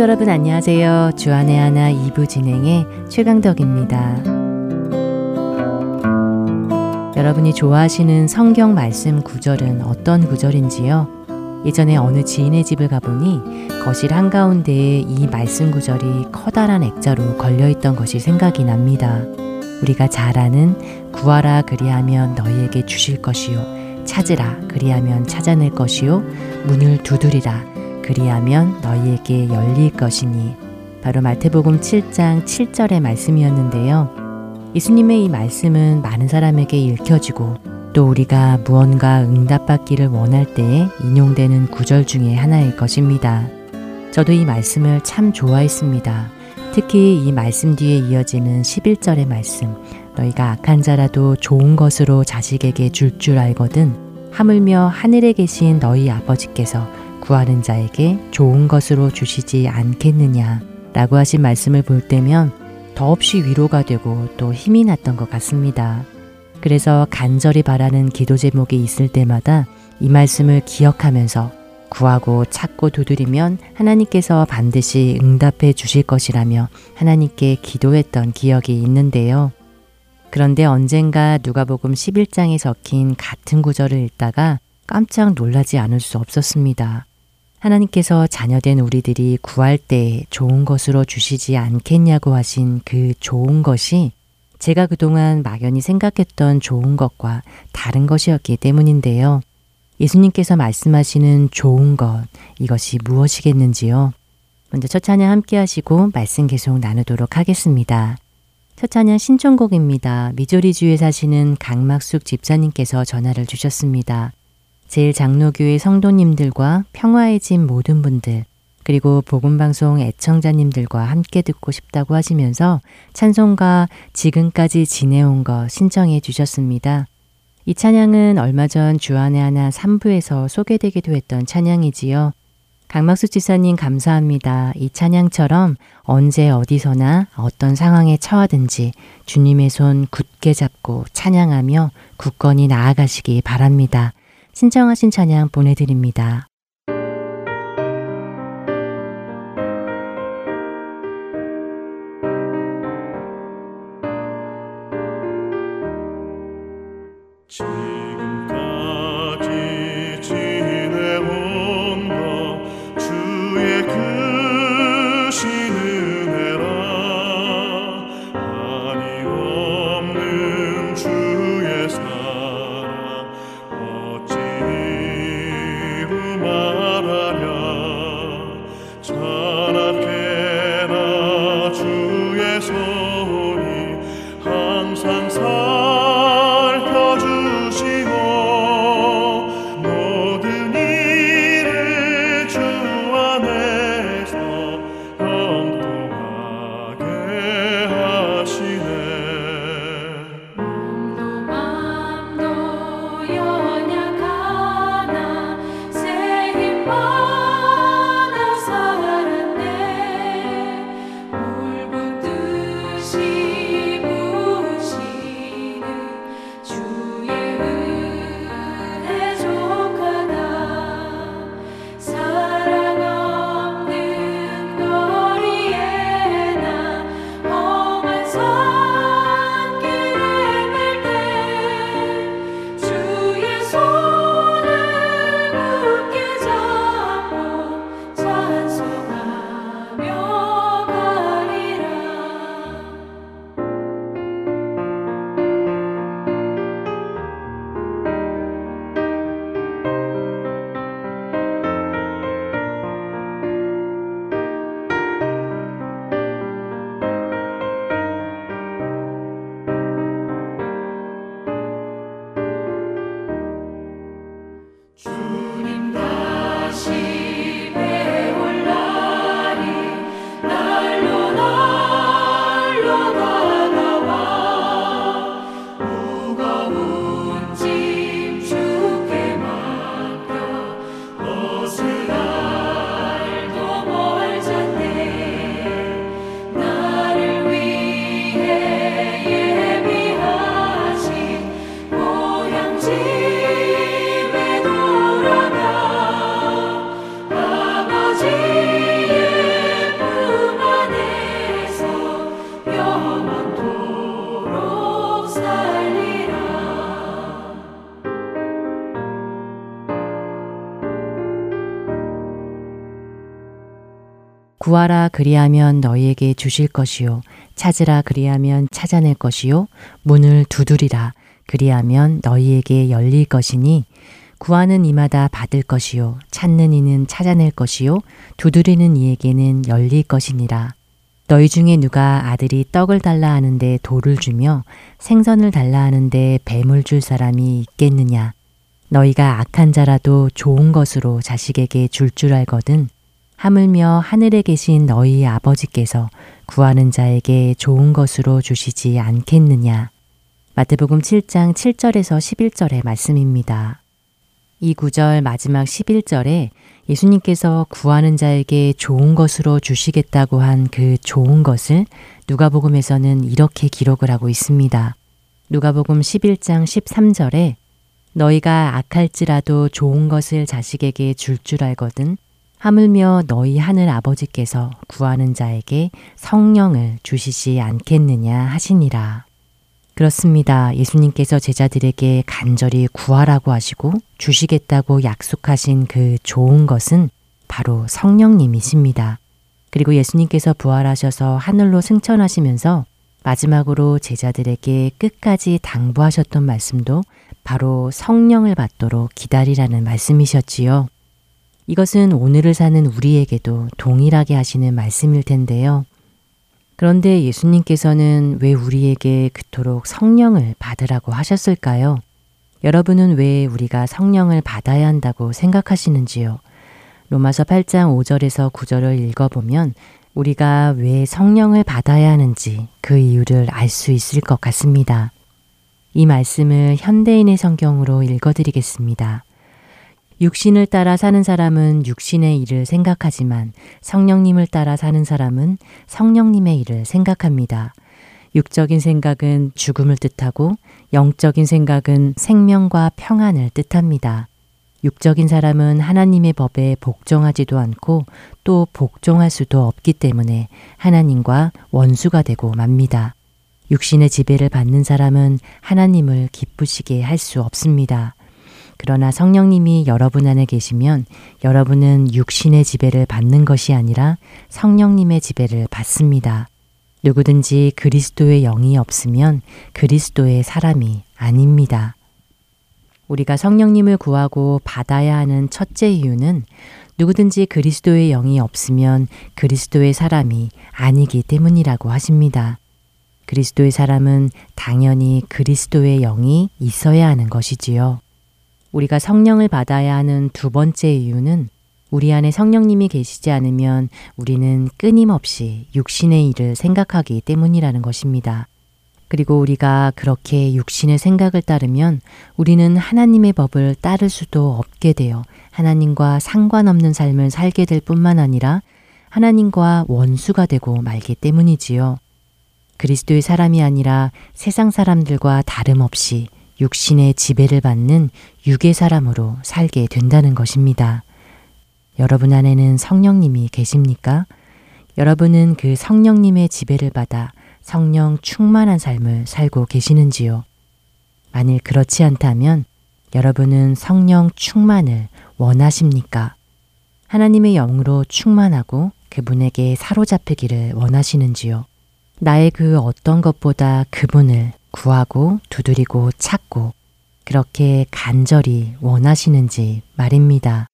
애청자 여러분 안녕하세요. 주안의 하나 2부 진행의 최강덕입니다. 여러분이 좋아하시는 성경 말씀 구절은 어떤 구절인지요? 예전에 어느 지인의 집을 가보니 거실 한가운데에 이 말씀 구절이 커다란 액자로 걸려있던 것이 생각이 납니다. 우리가 잘 아는 구하라 그리하면 너희에게 주실 것이요 찾으라 그리하면 찾아낼 것이요 문을 두드리라 그리하면 너희에게 열릴 것이니 바로 마태복음 7장 7절의 말씀이었는데요. 예수님의 이 말씀은 많은 사람에게 읽혀지고 또 우리가 무언가 응답받기를 원할 때에 인용되는 구절 중에 하나일 것입니다. 저도 이 말씀을 참 좋아했습니다. 특히 이 말씀 뒤에 이어지는 11절의 말씀. 너희가 악한 자라도 좋은 것으로 자식에게 줄줄 줄 알거든. 하물며 하늘에 계신 너희 아버지께서 구하는 자에게 좋은 것으로 주시지 않겠느냐. 라고 하신 말씀을 볼 때면 더없이 위로가 되고 또 힘이 났던 것 같습니다. 그래서 간절히 바라는 기도 제목이 있을 때마다 이 말씀을 기억하면서 구하고 찾고 두드리면 하나님께서 반드시 응답해 주실 것이라며 하나님께 기도했던 기억이 있는데요. 그런데 언젠가 누가복음 11장에 적힌 같은 구절을 읽다가 깜짝 놀라지 않을 수 없었습니다. 하나님께서 자녀된 우리들이 구할 때 좋은 것으로 주시지 않겠냐고 하신 그 좋은 것이 제가 그동안 막연히 생각했던 좋은 것과 다른 것이었기 때문인데요. 예수님께서 말씀하시는 좋은 것, 이것이 무엇이겠는지요? 먼저 첫 찬양 함께 하시고 말씀 계속 나누도록 하겠습니다. 첫 찬양 신청곡입니다. 미조리주에 사시는 강막숙 집사님께서 전화를 주셨습니다. 제일 장로교회 성도님들과 평화의 집 모든 분들, 그리고 복음방송 애청자님들과 함께 듣고 싶다고 하시면서 찬송가 지금까지 지내온 것 신청해 주셨습니다. 이 찬양은 얼마 전 주안의 하나 3부에서 소개되기도 했던 찬양이지요. 강막수 지사님 감사합니다. 이 찬양처럼 언제 어디서나 어떤 상황에 처하든지 주님의 손 굳게 잡고 찬양하며 굳건히 나아가시기 바랍니다. 신청하신 찬양 보내드립니다. 구하라 그리하면 너희에게 주실 것이요. 찾으라 그리하면 찾아낼 것이요. 문을 두드리라 그리하면 너희에게 열릴 것이니 구하는 이마다 받을 것이요. 찾는 이는 찾아낼 것이요. 두드리는 이에게는 열릴 것이니라. 너희 중에 누가 아들이 떡을 달라 하는데 돌을 주며 생선을 달라 하는데 뱀을 줄 사람이 있겠느냐? 너희가 악한 자라도 좋은 것으로 자식에게 줄줄 줄 알거든 하물며 하늘에 계신 너희 아버지께서 구하는 자에게 좋은 것으로 주시지 않겠느냐. 마태복음 7장 7절에서 11절의 말씀입니다. 이 구절 마지막 11절에 예수님께서 구하는 자에게 좋은 것으로 주시겠다고 한 그 좋은 것을 누가복음에서는 이렇게 기록을 하고 있습니다. 누가복음 11장 13절에 너희가 악할지라도 좋은 것을 자식에게 줄줄 줄 알거든 하물며 너희 하늘 아버지께서 구하는 자에게 성령을 주시지 않겠느냐 하시니라. 그렇습니다. 예수님께서 제자들에게 간절히 구하라고 하시고 주시겠다고 약속하신 그 좋은 것은 바로 성령님이십니다. 그리고 예수님께서 부활하셔서 하늘로 승천하시면서 마지막으로 제자들에게 끝까지 당부하셨던 말씀도 바로 성령을 받도록 기다리라는 말씀이셨지요. 이것은 오늘을 사는 우리에게도 동일하게 하시는 말씀일 텐데요. 그런데 예수님께서는 왜 우리에게 그토록 성령을 받으라고 하셨을까요? 여러분은 왜 우리가 성령을 받아야 한다고 생각하시는지요? 로마서 8장 5절에서 9절을 읽어보면 우리가 왜 성령을 받아야 하는지 그 이유를 알 수 있을 것 같습니다. 이 말씀을 현대인의 성경으로 읽어드리겠습니다. 육신을 따라 사는 사람은 육신의 일을 생각하지만 성령님을 따라 사는 사람은 성령님의 일을 생각합니다. 육적인 생각은 죽음을 뜻하고 영적인 생각은 생명과 평안을 뜻합니다. 육적인 사람은 하나님의 법에 복종하지도 않고 또 복종할 수도 없기 때문에 하나님과 원수가 되고 맙니다. 육신의 지배를 받는 사람은 하나님을 기쁘시게 할 수 없습니다. 그러나 성령님이 여러분 안에 계시면 여러분은 육신의 지배를 받는 것이 아니라 성령님의 지배를 받습니다. 누구든지 그리스도의 영이 없으면 그리스도의 사람이 아닙니다. 우리가 성령님을 구하고 받아야 하는 첫째 이유는 누구든지 그리스도의 영이 없으면 그리스도의 사람이 아니기 때문이라고 하십니다. 그리스도의 사람은 당연히 그리스도의 영이 있어야 하는 것이지요. 우리가 성령을 받아야 하는 두 번째 이유는 우리 안에 성령님이 계시지 않으면 우리는 끊임없이 육신의 일을 생각하기 때문이라는 것입니다. 그리고 우리가 그렇게 육신의 생각을 따르면 우리는 하나님의 법을 따를 수도 없게 되어 하나님과 상관없는 삶을 살게 될 뿐만 아니라 하나님과 원수가 되고 말기 때문이지요. 그리스도의 사람이 아니라 세상 사람들과 다름없이 육신의 지배를 받는 육의 사람으로 살게 된다는 것입니다. 여러분 안에는 성령님이 계십니까? 여러분은 그 성령님의 지배를 받아 성령 충만한 삶을 살고 계시는지요? 만일 그렇지 않다면 여러분은 성령 충만을 원하십니까? 하나님의 영으로 충만하고 그분에게 사로잡히기를 원하시는지요? 나의 그 어떤 것보다 그분을 구하고 두드리고 찾고 그렇게 간절히 원하시는지 말입니다.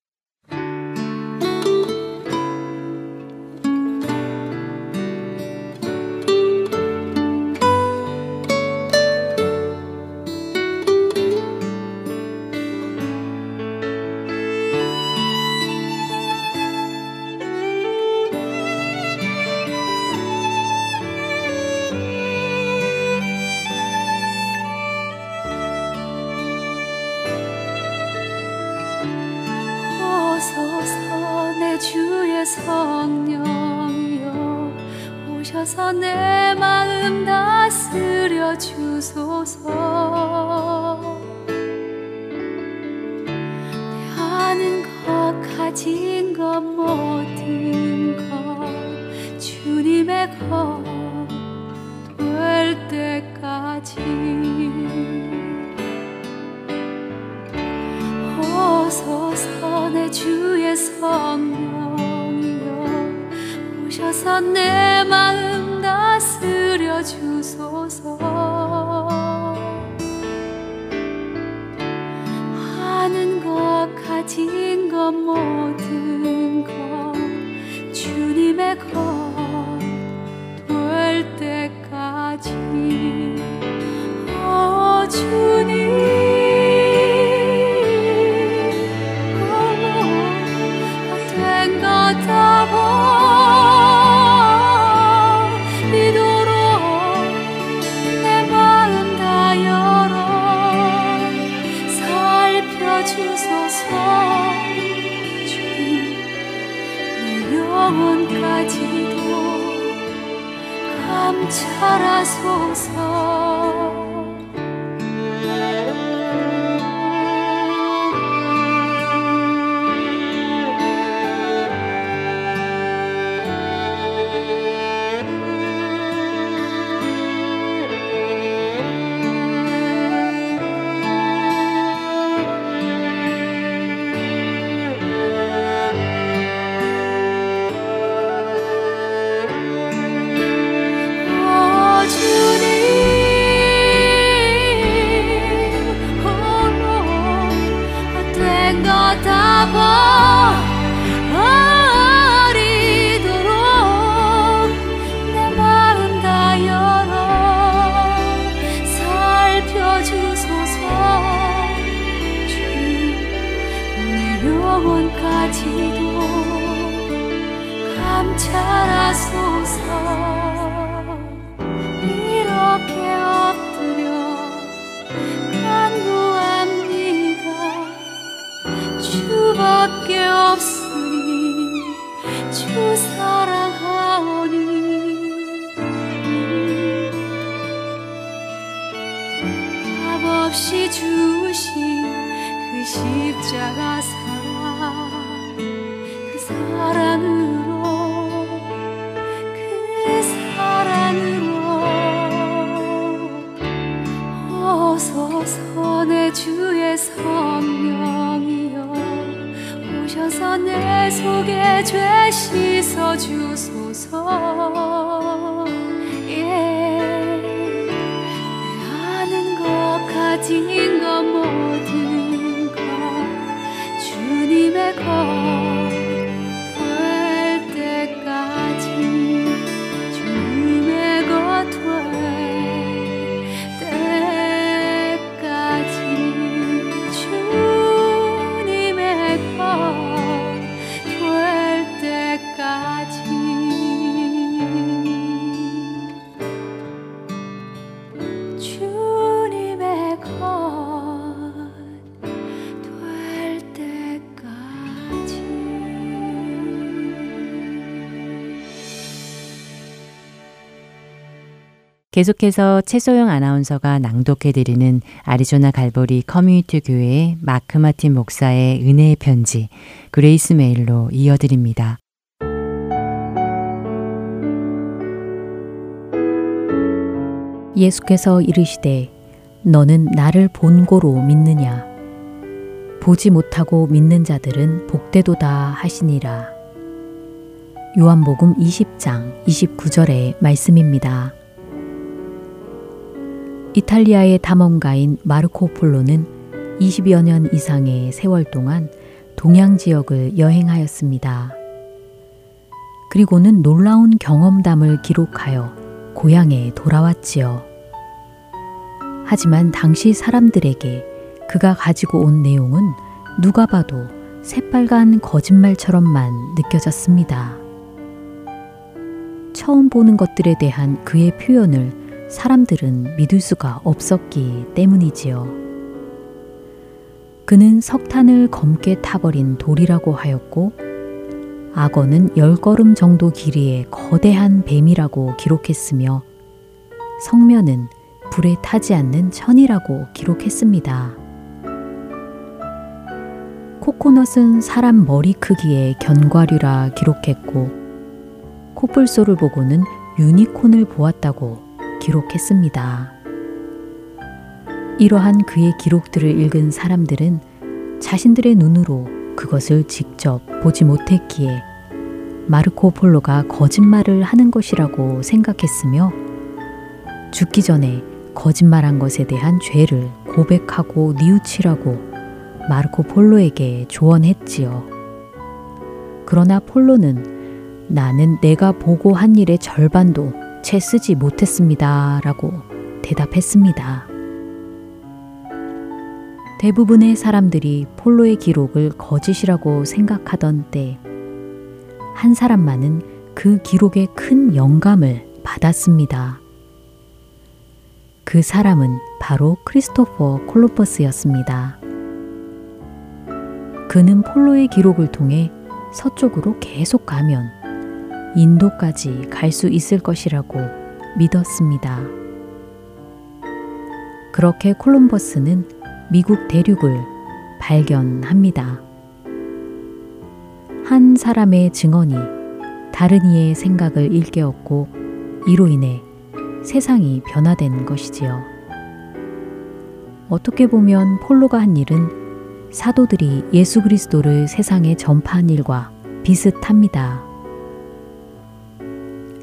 주소서. 내 아는 것 가진 것 모든 것 주님의 것 될 때까지. 오소서 내 주의 성령이여 오셔서 내 마음 다스려 주소서. 가진 것 모든 것 주님의 것 감찰 계속해서 최소영 아나운서가 낭독해드리는 아리조나 갈보리 커뮤니티 교회의 마크 마틴 목사의 은혜의 편지 Grace Mail로 이어드립니다. 예수께서 이르시되 너는 나를 본 고로 믿느냐 보지 못하고 믿는 자들은 복되도다 하시니라 요한복음 20장 29절의 말씀입니다. 이탈리아의 탐험가인 마르코 폴로는 20여 년 이상의 세월 동안 동양 지역을 여행하였습니다. 그리고는 놀라운 경험담을 기록하여 고향에 돌아왔지요. 하지만 당시 사람들에게 그가 가지고 온 내용은 누가 봐도 새빨간 거짓말처럼만 느껴졌습니다. 처음 보는 것들에 대한 그의 표현을 사람들은 믿을 수가 없었기 때문이지요. 그는 석탄을 검게 타버린 돌이라고 하였고, 악어는 열 걸음 정도 길이의 거대한 뱀이라고 기록했으며, 성면은 불에 타지 않는 천이라고 기록했습니다. 코코넛은 사람 머리 크기의 견과류라 기록했고, 코뿔소를 보고는 유니콘을 보았다고 기록했습니다. 이러한 그의 기록들을 읽은 사람들은 자신들의 눈으로 그것을 직접 보지 못했기에 마르코 폴로가 거짓말을 하는 것이라고 생각했으며 죽기 전에 거짓말한 것에 대한 죄를 고백하고 뉘우치라고 마르코 폴로에게 조언했지요. 그러나 폴로는 나는 내가 보고 한 일의 절반도 채 쓰지 못했습니다. 라고 대답했습니다. 대부분의 사람들이 폴로의 기록을 거짓이라고 생각하던 때, 한 사람만은 그 기록에 큰 영감을 받았습니다. 그 사람은 바로 크리스토퍼 콜럼버스였습니다. 그는 폴로의 기록을 통해 서쪽으로 계속 가면 인도까지 갈 수 있을 것이라고 믿었습니다. 그렇게 콜럼버스는 미국 대륙을 발견합니다. 한 사람의 증언이 다른 이의 생각을 일깨웠고 이로 인해 세상이 변화된 것이지요. 어떻게 보면 폴로가 한 일은 사도들이 예수 그리스도를 세상에 전파한 일과 비슷합니다.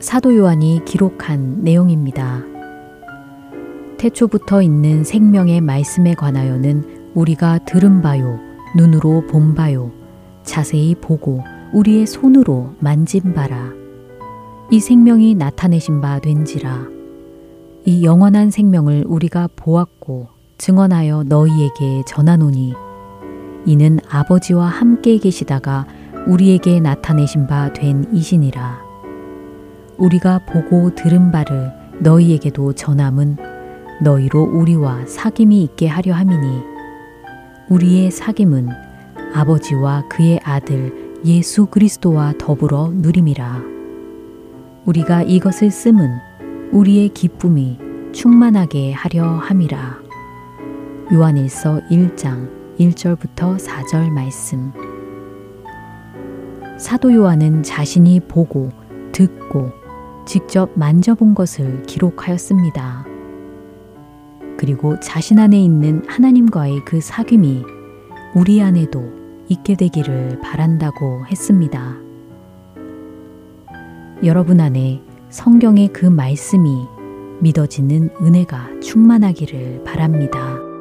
사도 요한이 기록한 내용입니다. 태초부터 있는 생명의 말씀에 관하여는 우리가 들은 바요, 눈으로 본 바요, 자세히 보고 우리의 손으로 만진 바라. 이 생명이 나타내신 바 된지라. 이 영원한 생명을 우리가 보았고 증언하여 너희에게 전하노니 이는 아버지와 함께 계시다가 우리에게 나타내신 바 된 이신이라 우리가 보고 들은 바를 너희에게도 전함은 너희로 우리와 사귐이 있게 하려 함이니 우리의 사귐은 아버지와 그의 아들 예수 그리스도와 더불어 누림이라 우리가 이것을 쓰은 우리의 기쁨이 충만하게 하려 함이라. 요한일서 1장 1절부터 4절 말씀. 사도 요한은 자신이 보고 듣고 직접 만져본 것을 기록하였습니다. 그리고 자신 안에 있는 하나님과의 그 사귐이 우리 안에도 있게 되기를 바란다고 했습니다. 여러분 안에 성경의 그 말씀이 믿어지는 은혜가 충만하기를 바랍니다.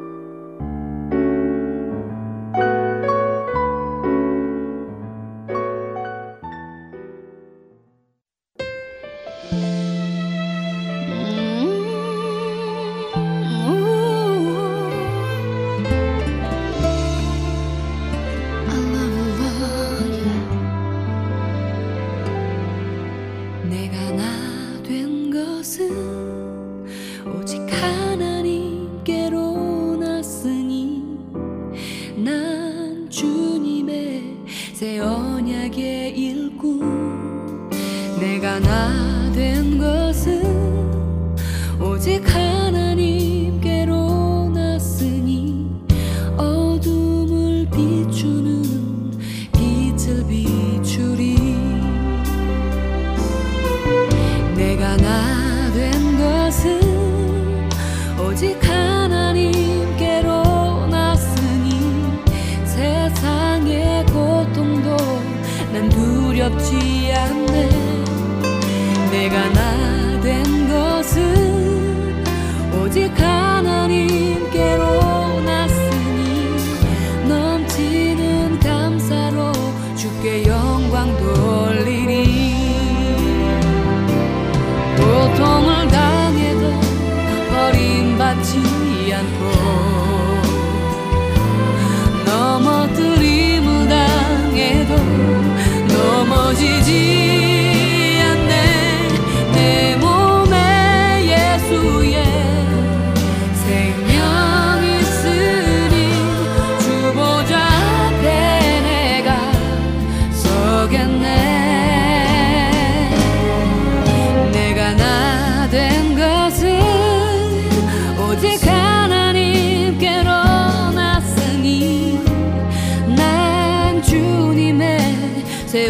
주리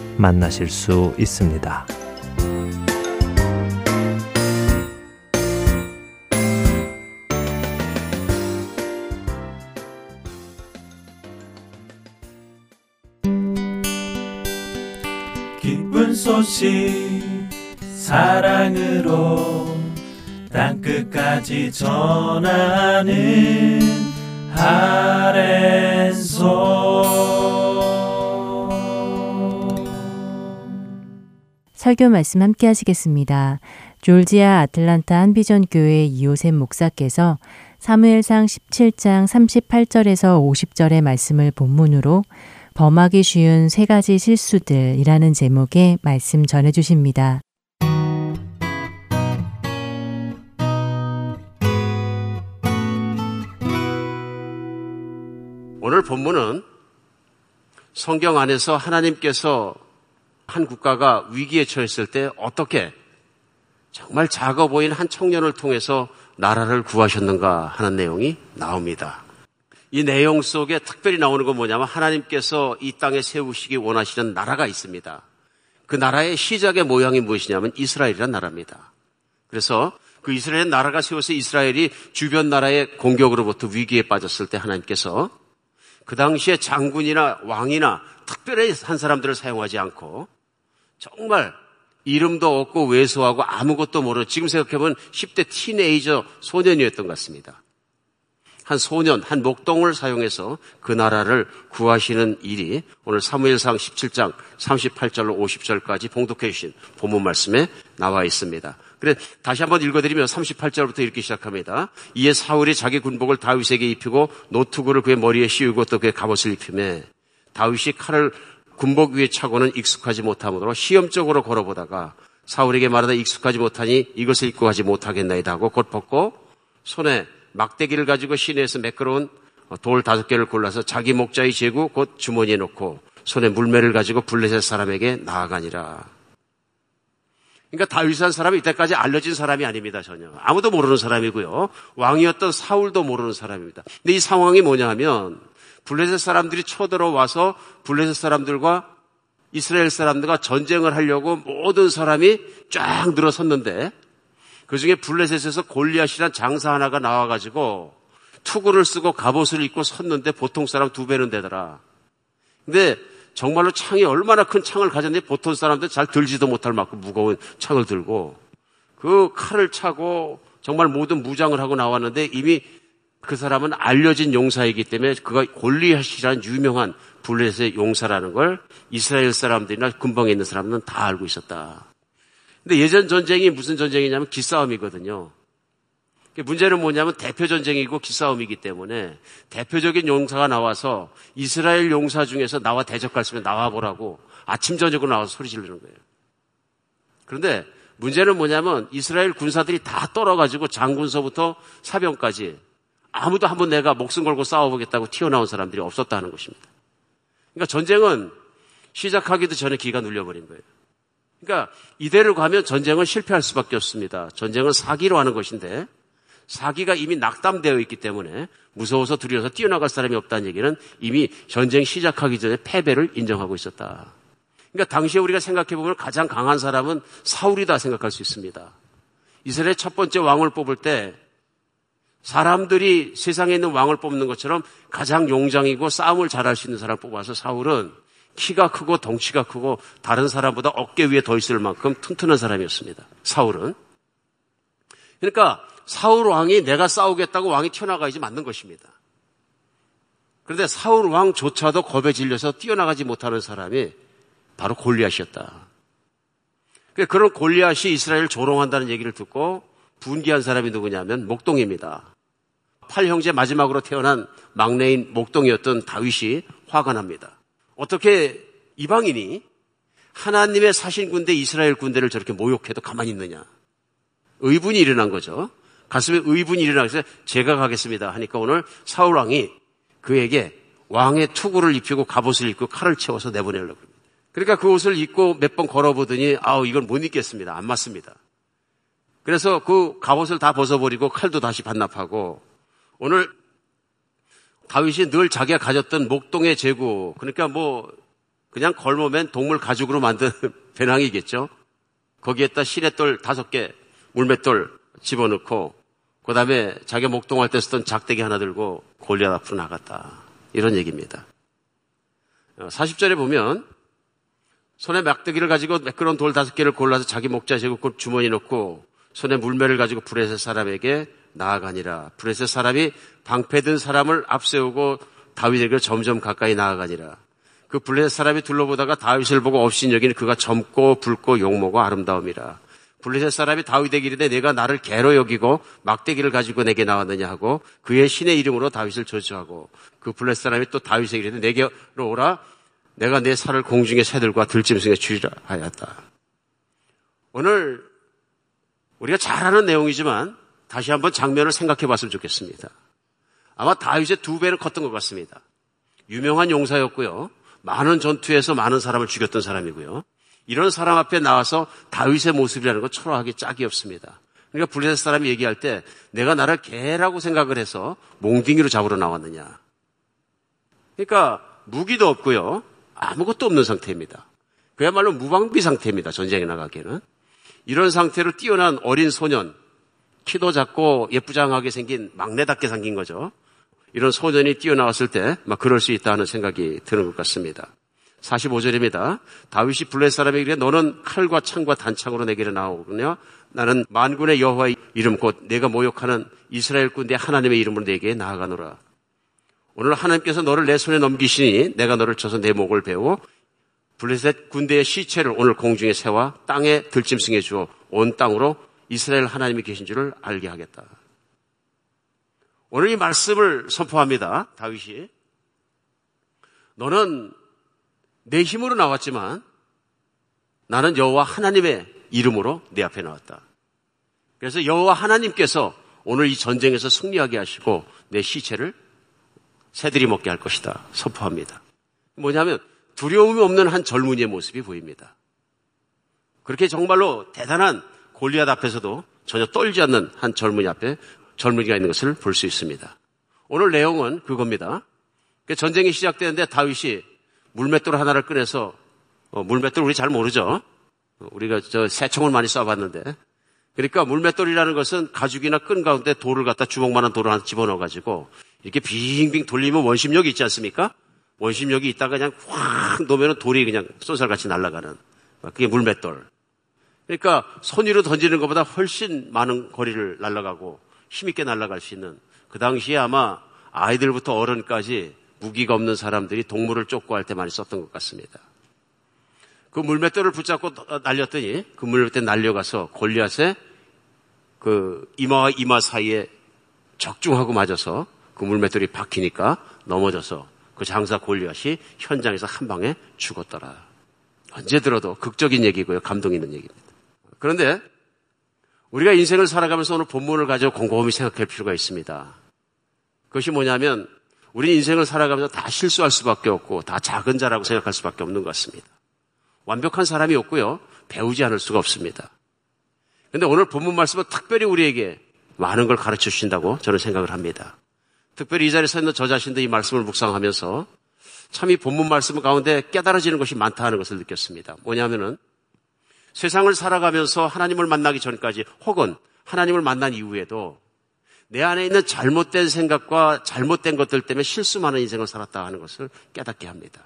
만나실 수 있습니다. 기쁜 소식 사랑으로 땅끝까지 전하는 아랜소 설교 말씀 함께 하시겠습니다. 졸지아 아틀란타 한비전 교회 이호셉 목사께서 사무엘상 17장 38절에서 50절의 말씀을 본문으로 범하기 쉬운 세 가지 실수들이라는 제목의 말씀 전해 주십니다. 오늘 본문은 성경 안에서 하나님께서 한 국가가 위기에 처했을 때 어떻게 정말 작아 보인 한 청년을 통해서 나라를 구하셨는가 하는 내용이 나옵니다. 이 내용 속에 특별히 나오는 건 뭐냐면 하나님께서 이 땅에 세우시기 원하시는 나라가 있습니다. 그 나라의 시작의 모양이 무엇이냐면 이스라엘이란 나라입니다. 그래서 그 이스라엘 나라가 세워서 이스라엘이 주변 나라의 공격으로부터 위기에 빠졌을 때 하나님께서 그 당시에 장군이나 왕이나 특별히 한 사람들을 사용하지 않고 정말 이름도 없고 왜소하고 아무것도 모르는 지금 생각해보면 10대 티네이저 소년이었던 것 같습니다. 한 소년, 한 목동을 사용해서 그 나라를 구하시는 일이 오늘 사무엘상 17장 38절로 50절까지 봉독해 주신 본문 말씀에 나와 있습니다. 그래 다시 한번 읽어드리면 38절부터 이렇게 시작합니다. 이에 사울이 자기 군복을 다윗에게 입히고 노트구를 그의 머리에 씌우고 또 그의 갑옷을 입히매 다윗이 칼을 군복 위에 차고는 익숙하지 못하므로 시험적으로 걸어보다가 사울에게 말하다 익숙하지 못하니 이것을 입고 가지 못하겠나이다 하고 곧 벗고 손에 막대기를 가지고 시내에서 매끄러운 돌 다섯 개를 골라서 자기 목자의 제구 곧 주머니에 놓고 손에 물매를 가지고 블레셋 사람에게 나아가니라. 그러니까 다윗이라는 사람이 이때까지 알려진 사람이 아닙니다, 전혀. 아무도 모르는 사람이고요. 왕이었던 사울도 모르는 사람입니다. 근데 이 상황이 뭐냐 하면 블레셋 사람들이 쳐들어와서 블레셋 사람들과 이스라엘 사람들과 전쟁을 하려고 모든 사람이 쫙 늘어섰는데 그 중에 블레셋에서 골리앗이란 장사 하나가 나와가지고 투구를 쓰고 갑옷을 입고 섰는데 보통 사람 두 배는 되더라. 근데 정말로 창이 얼마나 큰 창을 가졌는데 보통 사람들 잘 들지도 못할 만큼 무거운 창을 들고 그 칼을 차고 정말 모든 무장을 하고 나왔는데 이미 그 사람은 알려진 용사이기 때문에 그가 골리앗이라는 유명한 블레셋의 용사라는 걸 이스라엘 사람들이나 근방에 있는 사람들은 다 알고 있었다. 근데 예전 전쟁이 무슨 전쟁이냐면 기싸움이거든요. 문제는 뭐냐면 대표 전쟁이고 기싸움이기 때문에 대표적인 용사가 나와서 이스라엘 용사 중에서 나와 대적할 수 있으면 나와보라고 아침 저녁으로 나와서 소리 지르는 거예요. 그런데 문제는 뭐냐면 이스라엘 군사들이 다 떨어가지고 장군서부터 사병까지 아무도 한번 내가 목숨 걸고 싸워보겠다고 튀어나온 사람들이 없었다는 것입니다. 그러니까 전쟁은 시작하기도 전에 기가 눌려버린 거예요. 그러니까 이대로 가면 전쟁은 실패할 수밖에 없습니다. 전쟁은 사기로 하는 것인데 사기가 이미 낙담되어 있기 때문에 무서워서 두려워서 뛰어나갈 사람이 없다는 얘기는 이미 전쟁 시작하기 전에 패배를 인정하고 있었다. 그러니까 당시에 우리가 생각해 보면 가장 강한 사람은 사울이다 생각할 수 있습니다. 이스라엘 첫 번째 왕을 뽑을 때 사람들이 세상에 있는 왕을 뽑는 것처럼 가장 용장이고 싸움을 잘할 수 있는 사람 뽑아서 사울은 키가 크고 덩치가 크고 다른 사람보다 어깨 위에 더 있을 만큼 튼튼한 사람이었습니다. 사울은. 그러니까 사울 왕이 내가 싸우겠다고 왕이 튀어나가야지 맞는 것입니다. 그런데 사울 왕조차도 겁에 질려서 뛰어나가지 못하는 사람이 바로 골리앗이었다. 그러니까 그런 골리앗이 이스라엘을 조롱한다는 얘기를 듣고 분기한 사람이 누구냐면 목동입니다. 팔 형제 마지막으로 태어난 막내인 목동이었던 다윗이 화가 납니다. 어떻게 이방인이 하나님의 사신 군대 이스라엘 군대를 저렇게 모욕해도 가만히 있느냐? 의분이 일어난 거죠. 가슴에 의분이 일어나서 제가 가겠습니다 하니까 오늘 사울 왕이 그에게 왕의 투구를 입히고 갑옷을 입고 칼을 채워서 내보내려고 합니다. 그러니까 그 옷을 입고 몇 번 걸어보더니 아우 이건 못 입겠습니다. 안 맞습니다. 그래서 그 갑옷을 다 벗어버리고 칼도 다시 반납하고 오늘 다윗이 늘 자기가 가졌던 목동의 제구 그러니까 뭐 그냥 걸모맨 동물 가죽으로 만든 배낭이겠죠. 거기에다 시냇돌 다섯 개 물맷돌 집어넣고 그 다음에 자기 목동할 때 쓰던 작대기 하나 들고 골리앗 앞으로 나갔다. 이런 얘기입니다. 40절에 어, 보면 손에 막대기를 가지고 매끄러운 돌 다섯 개를 골라서 자기 목자 제국 주머니 넣고 손에 물매를 가지고 브레셋 사람에게 나아가니라. 브레셋 사람이 방패든 사람을 앞세우고 다윗에게 점점 가까이 나아가니라. 그 블레셋 사람이 둘러보다가 다윗을 보고 없인 여기는 그가 젊고 붉고 용모고 아름다움이라. 블레셋 사람이 다윗에게 이르되 내가 나를 개로 여기고 막대기를 가지고 내게 나왔느냐 하고 그의 신의 이름으로 다윗을 저주하고 그 블레셋 사람이 또 다윗에게 이르되 내게로 오라 내가 내 살을 공중의 새들과 들짐승에 주리라 하였다. 오늘 우리가 잘 아는 내용이지만 다시 한번 장면을 생각해 봤으면 좋겠습니다. 아마 다윗의 두 배는 컸던 것 같습니다. 유명한 용사였고요. 많은 전투에서 많은 사람을 죽였던 사람이고요. 이런 사람 앞에 나와서 다윗의 모습이라는 건 초라하기 짝이 없습니다. 그러니까 블레셋 사람이 얘기할 때 내가 나를 개라고 생각을 해서 몽둥이로 잡으러 나왔느냐. 그러니까 무기도 없고요. 아무것도 없는 상태입니다. 그야말로 무방비 상태입니다. 전쟁에 나가기에는. 이런 상태로 뛰어난 어린 소년, 키도 작고 예쁘장하게 생긴 막내답게 생긴 거죠. 이런 소년이 뛰어나왔을 때 막 그럴 수 있다는 생각이 드는 것 같습니다. 45절입니다. 다윗이 블레 사람에게 너는 칼과 창과 단창으로 내게로 나오거냐 나는 만군의 여호와의 이름 곧 내가 모욕하는 이스라엘 군대 하나님의 이름으로 내게 나아가노라. 오늘 하나님께서 너를 내 손에 넘기시니 내가 너를 쳐서 내 목을 베어 블레셋 군대의 시체를 오늘 공중에 세워 땅에 들짐승해 주어 온 땅으로 이스라엘 하나님이 계신 줄을 알게 하겠다. 오늘 이 말씀을 선포합니다. 다윗이 너는 내 힘으로 나왔지만 나는 여호와 하나님의 이름으로 내 앞에 나왔다. 그래서 여호와 하나님께서 오늘 이 전쟁에서 승리하게 하시고 내 시체를 새들이 먹게 할 것이다. 선포합니다. 뭐냐면 두려움이 없는 한 젊은이의 모습이 보입니다. 그렇게 정말로 대단한 골리앗 앞에서도 전혀 떨지 않는 한 젊은이 앞에 젊은이가 있는 것을 볼 수 있습니다. 오늘 내용은 그겁니다. 그 전쟁이 시작되는데 다윗이 물맷돌 하나를 꺼내서 어, 물맷돌 우리 잘 모르죠. 우리가 저 새총을 많이 쏴봤는데 그러니까 물맷돌이라는 것은 가죽이나 끈 가운데 돌을 갖다 주먹만한 돌을 하나 집어넣어 가지고 이렇게 빙빙 돌리면 원심력이 있지 않습니까? 원심력이 있다가 그냥 확 놓으면 돌이 그냥 쏜살같이 날아가는 그게 물맷돌. 그러니까 손 위로 던지는 것보다 훨씬 많은 거리를 날아가고 힘있게 날아갈 수 있는 그 당시에 아마 아이들부터 어른까지 무기가 없는 사람들이 동물을 쫓고 할 때 많이 썼던 것 같습니다. 그 물맷돌을 붙잡고 날렸더니 그 물맷돌 날려가서 골리앗의 그 이마와 이마 사이에 적중하고 맞아서 그 물맷돌이 박히니까 넘어져서 그 장사 골리앗이 현장에서 한 방에 죽었더라. 언제 들어도 극적인 얘기고요. 감동 있는 얘기입니다. 그런데 우리가 인생을 살아가면서 오늘 본문을 가지고 곰곰이 생각할 필요가 있습니다. 그것이 뭐냐면 우리 인생을 살아가면서 다 실수할 수밖에 없고 다 작은 자라고 생각할 수밖에 없는 것 같습니다. 완벽한 사람이 없고요. 배우지 않을 수가 없습니다. 그런데 오늘 본문 말씀은 특별히 우리에게 많은 걸 가르쳐 주신다고 저는 생각을 합니다. 특별히 이 자리에 서 있는 저 자신도 이 말씀을 묵상하면서 참 이 본문 말씀 가운데 깨달아지는 것이 많다 하는 것을 느꼈습니다. 뭐냐면은 세상을 살아가면서 하나님을 만나기 전까지 혹은 하나님을 만난 이후에도 내 안에 있는 잘못된 생각과 잘못된 것들 때문에 실수 많은 인생을 살았다 하는 것을 깨닫게 합니다.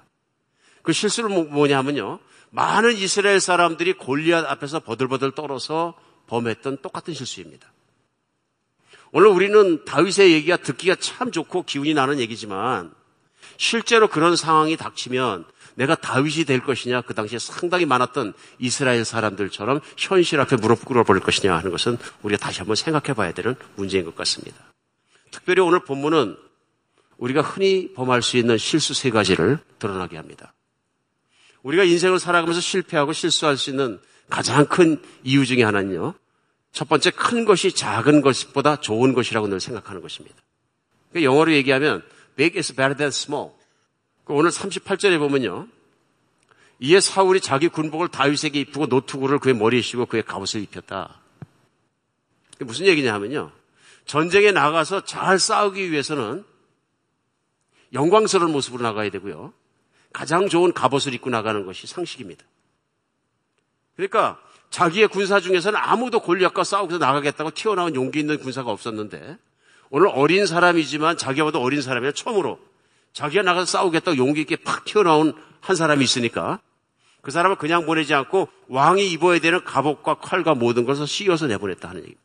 그 실수를 뭐- 뭐냐면요. 많은 이스라엘 사람들이 골리앗 앞에서 버들버들 떨어서 범했던 똑같은 실수입니다. 오늘 우리는 다윗의 얘기가 듣기가 참 좋고 기운이 나는 얘기지만 실제로 그런 상황이 닥치면 내가 다윗이 될 것이냐 그 당시에 상당히 많았던 이스라엘 사람들처럼 현실 앞에 무릎 꿇어버릴 것이냐 하는 것은 우리가 다시 한번 생각해 봐야 되는 문제인 것 같습니다. 특별히 오늘 본문은 우리가 흔히 범할 수 있는 실수 세 가지를 드러나게 합니다. 우리가 인생을 살아가면서 실패하고 실수할 수 있는 가장 큰 이유 중에 하나는요. 첫 번째 큰 것이 작은 것보다 좋은 것이라고 늘 생각하는 것입니다. 그러니까 영어로 얘기하면 big is better than small. 그 오늘 38절에 보면요. 이에 사울이 자기 군복을 다윗에게 입히고 노투구를 그의 머리에 씌고 그의 갑옷을 입혔다. 무슨 얘기냐 하면요. 전쟁에 나가서 잘 싸우기 위해서는 영광스러운 모습으로 나가야 되고요. 가장 좋은 갑옷을 입고 나가는 것이 상식입니다. 그러니까 자기의 군사 중에서는 아무도 골리앗과 싸우고서 나가겠다고 튀어나온 용기 있는 군사가 없었는데 오늘 어린 사람이지만 자기보다 어린 사람이 처음으로 자기가 나가서 싸우겠다고 용기 있게 팍 튀어나온 한 사람이 있으니까 그 사람을 그냥 보내지 않고 왕이 입어야 되는 갑옷과 칼과 모든 것을 씌워서 내보냈다 하는 얘기입니다.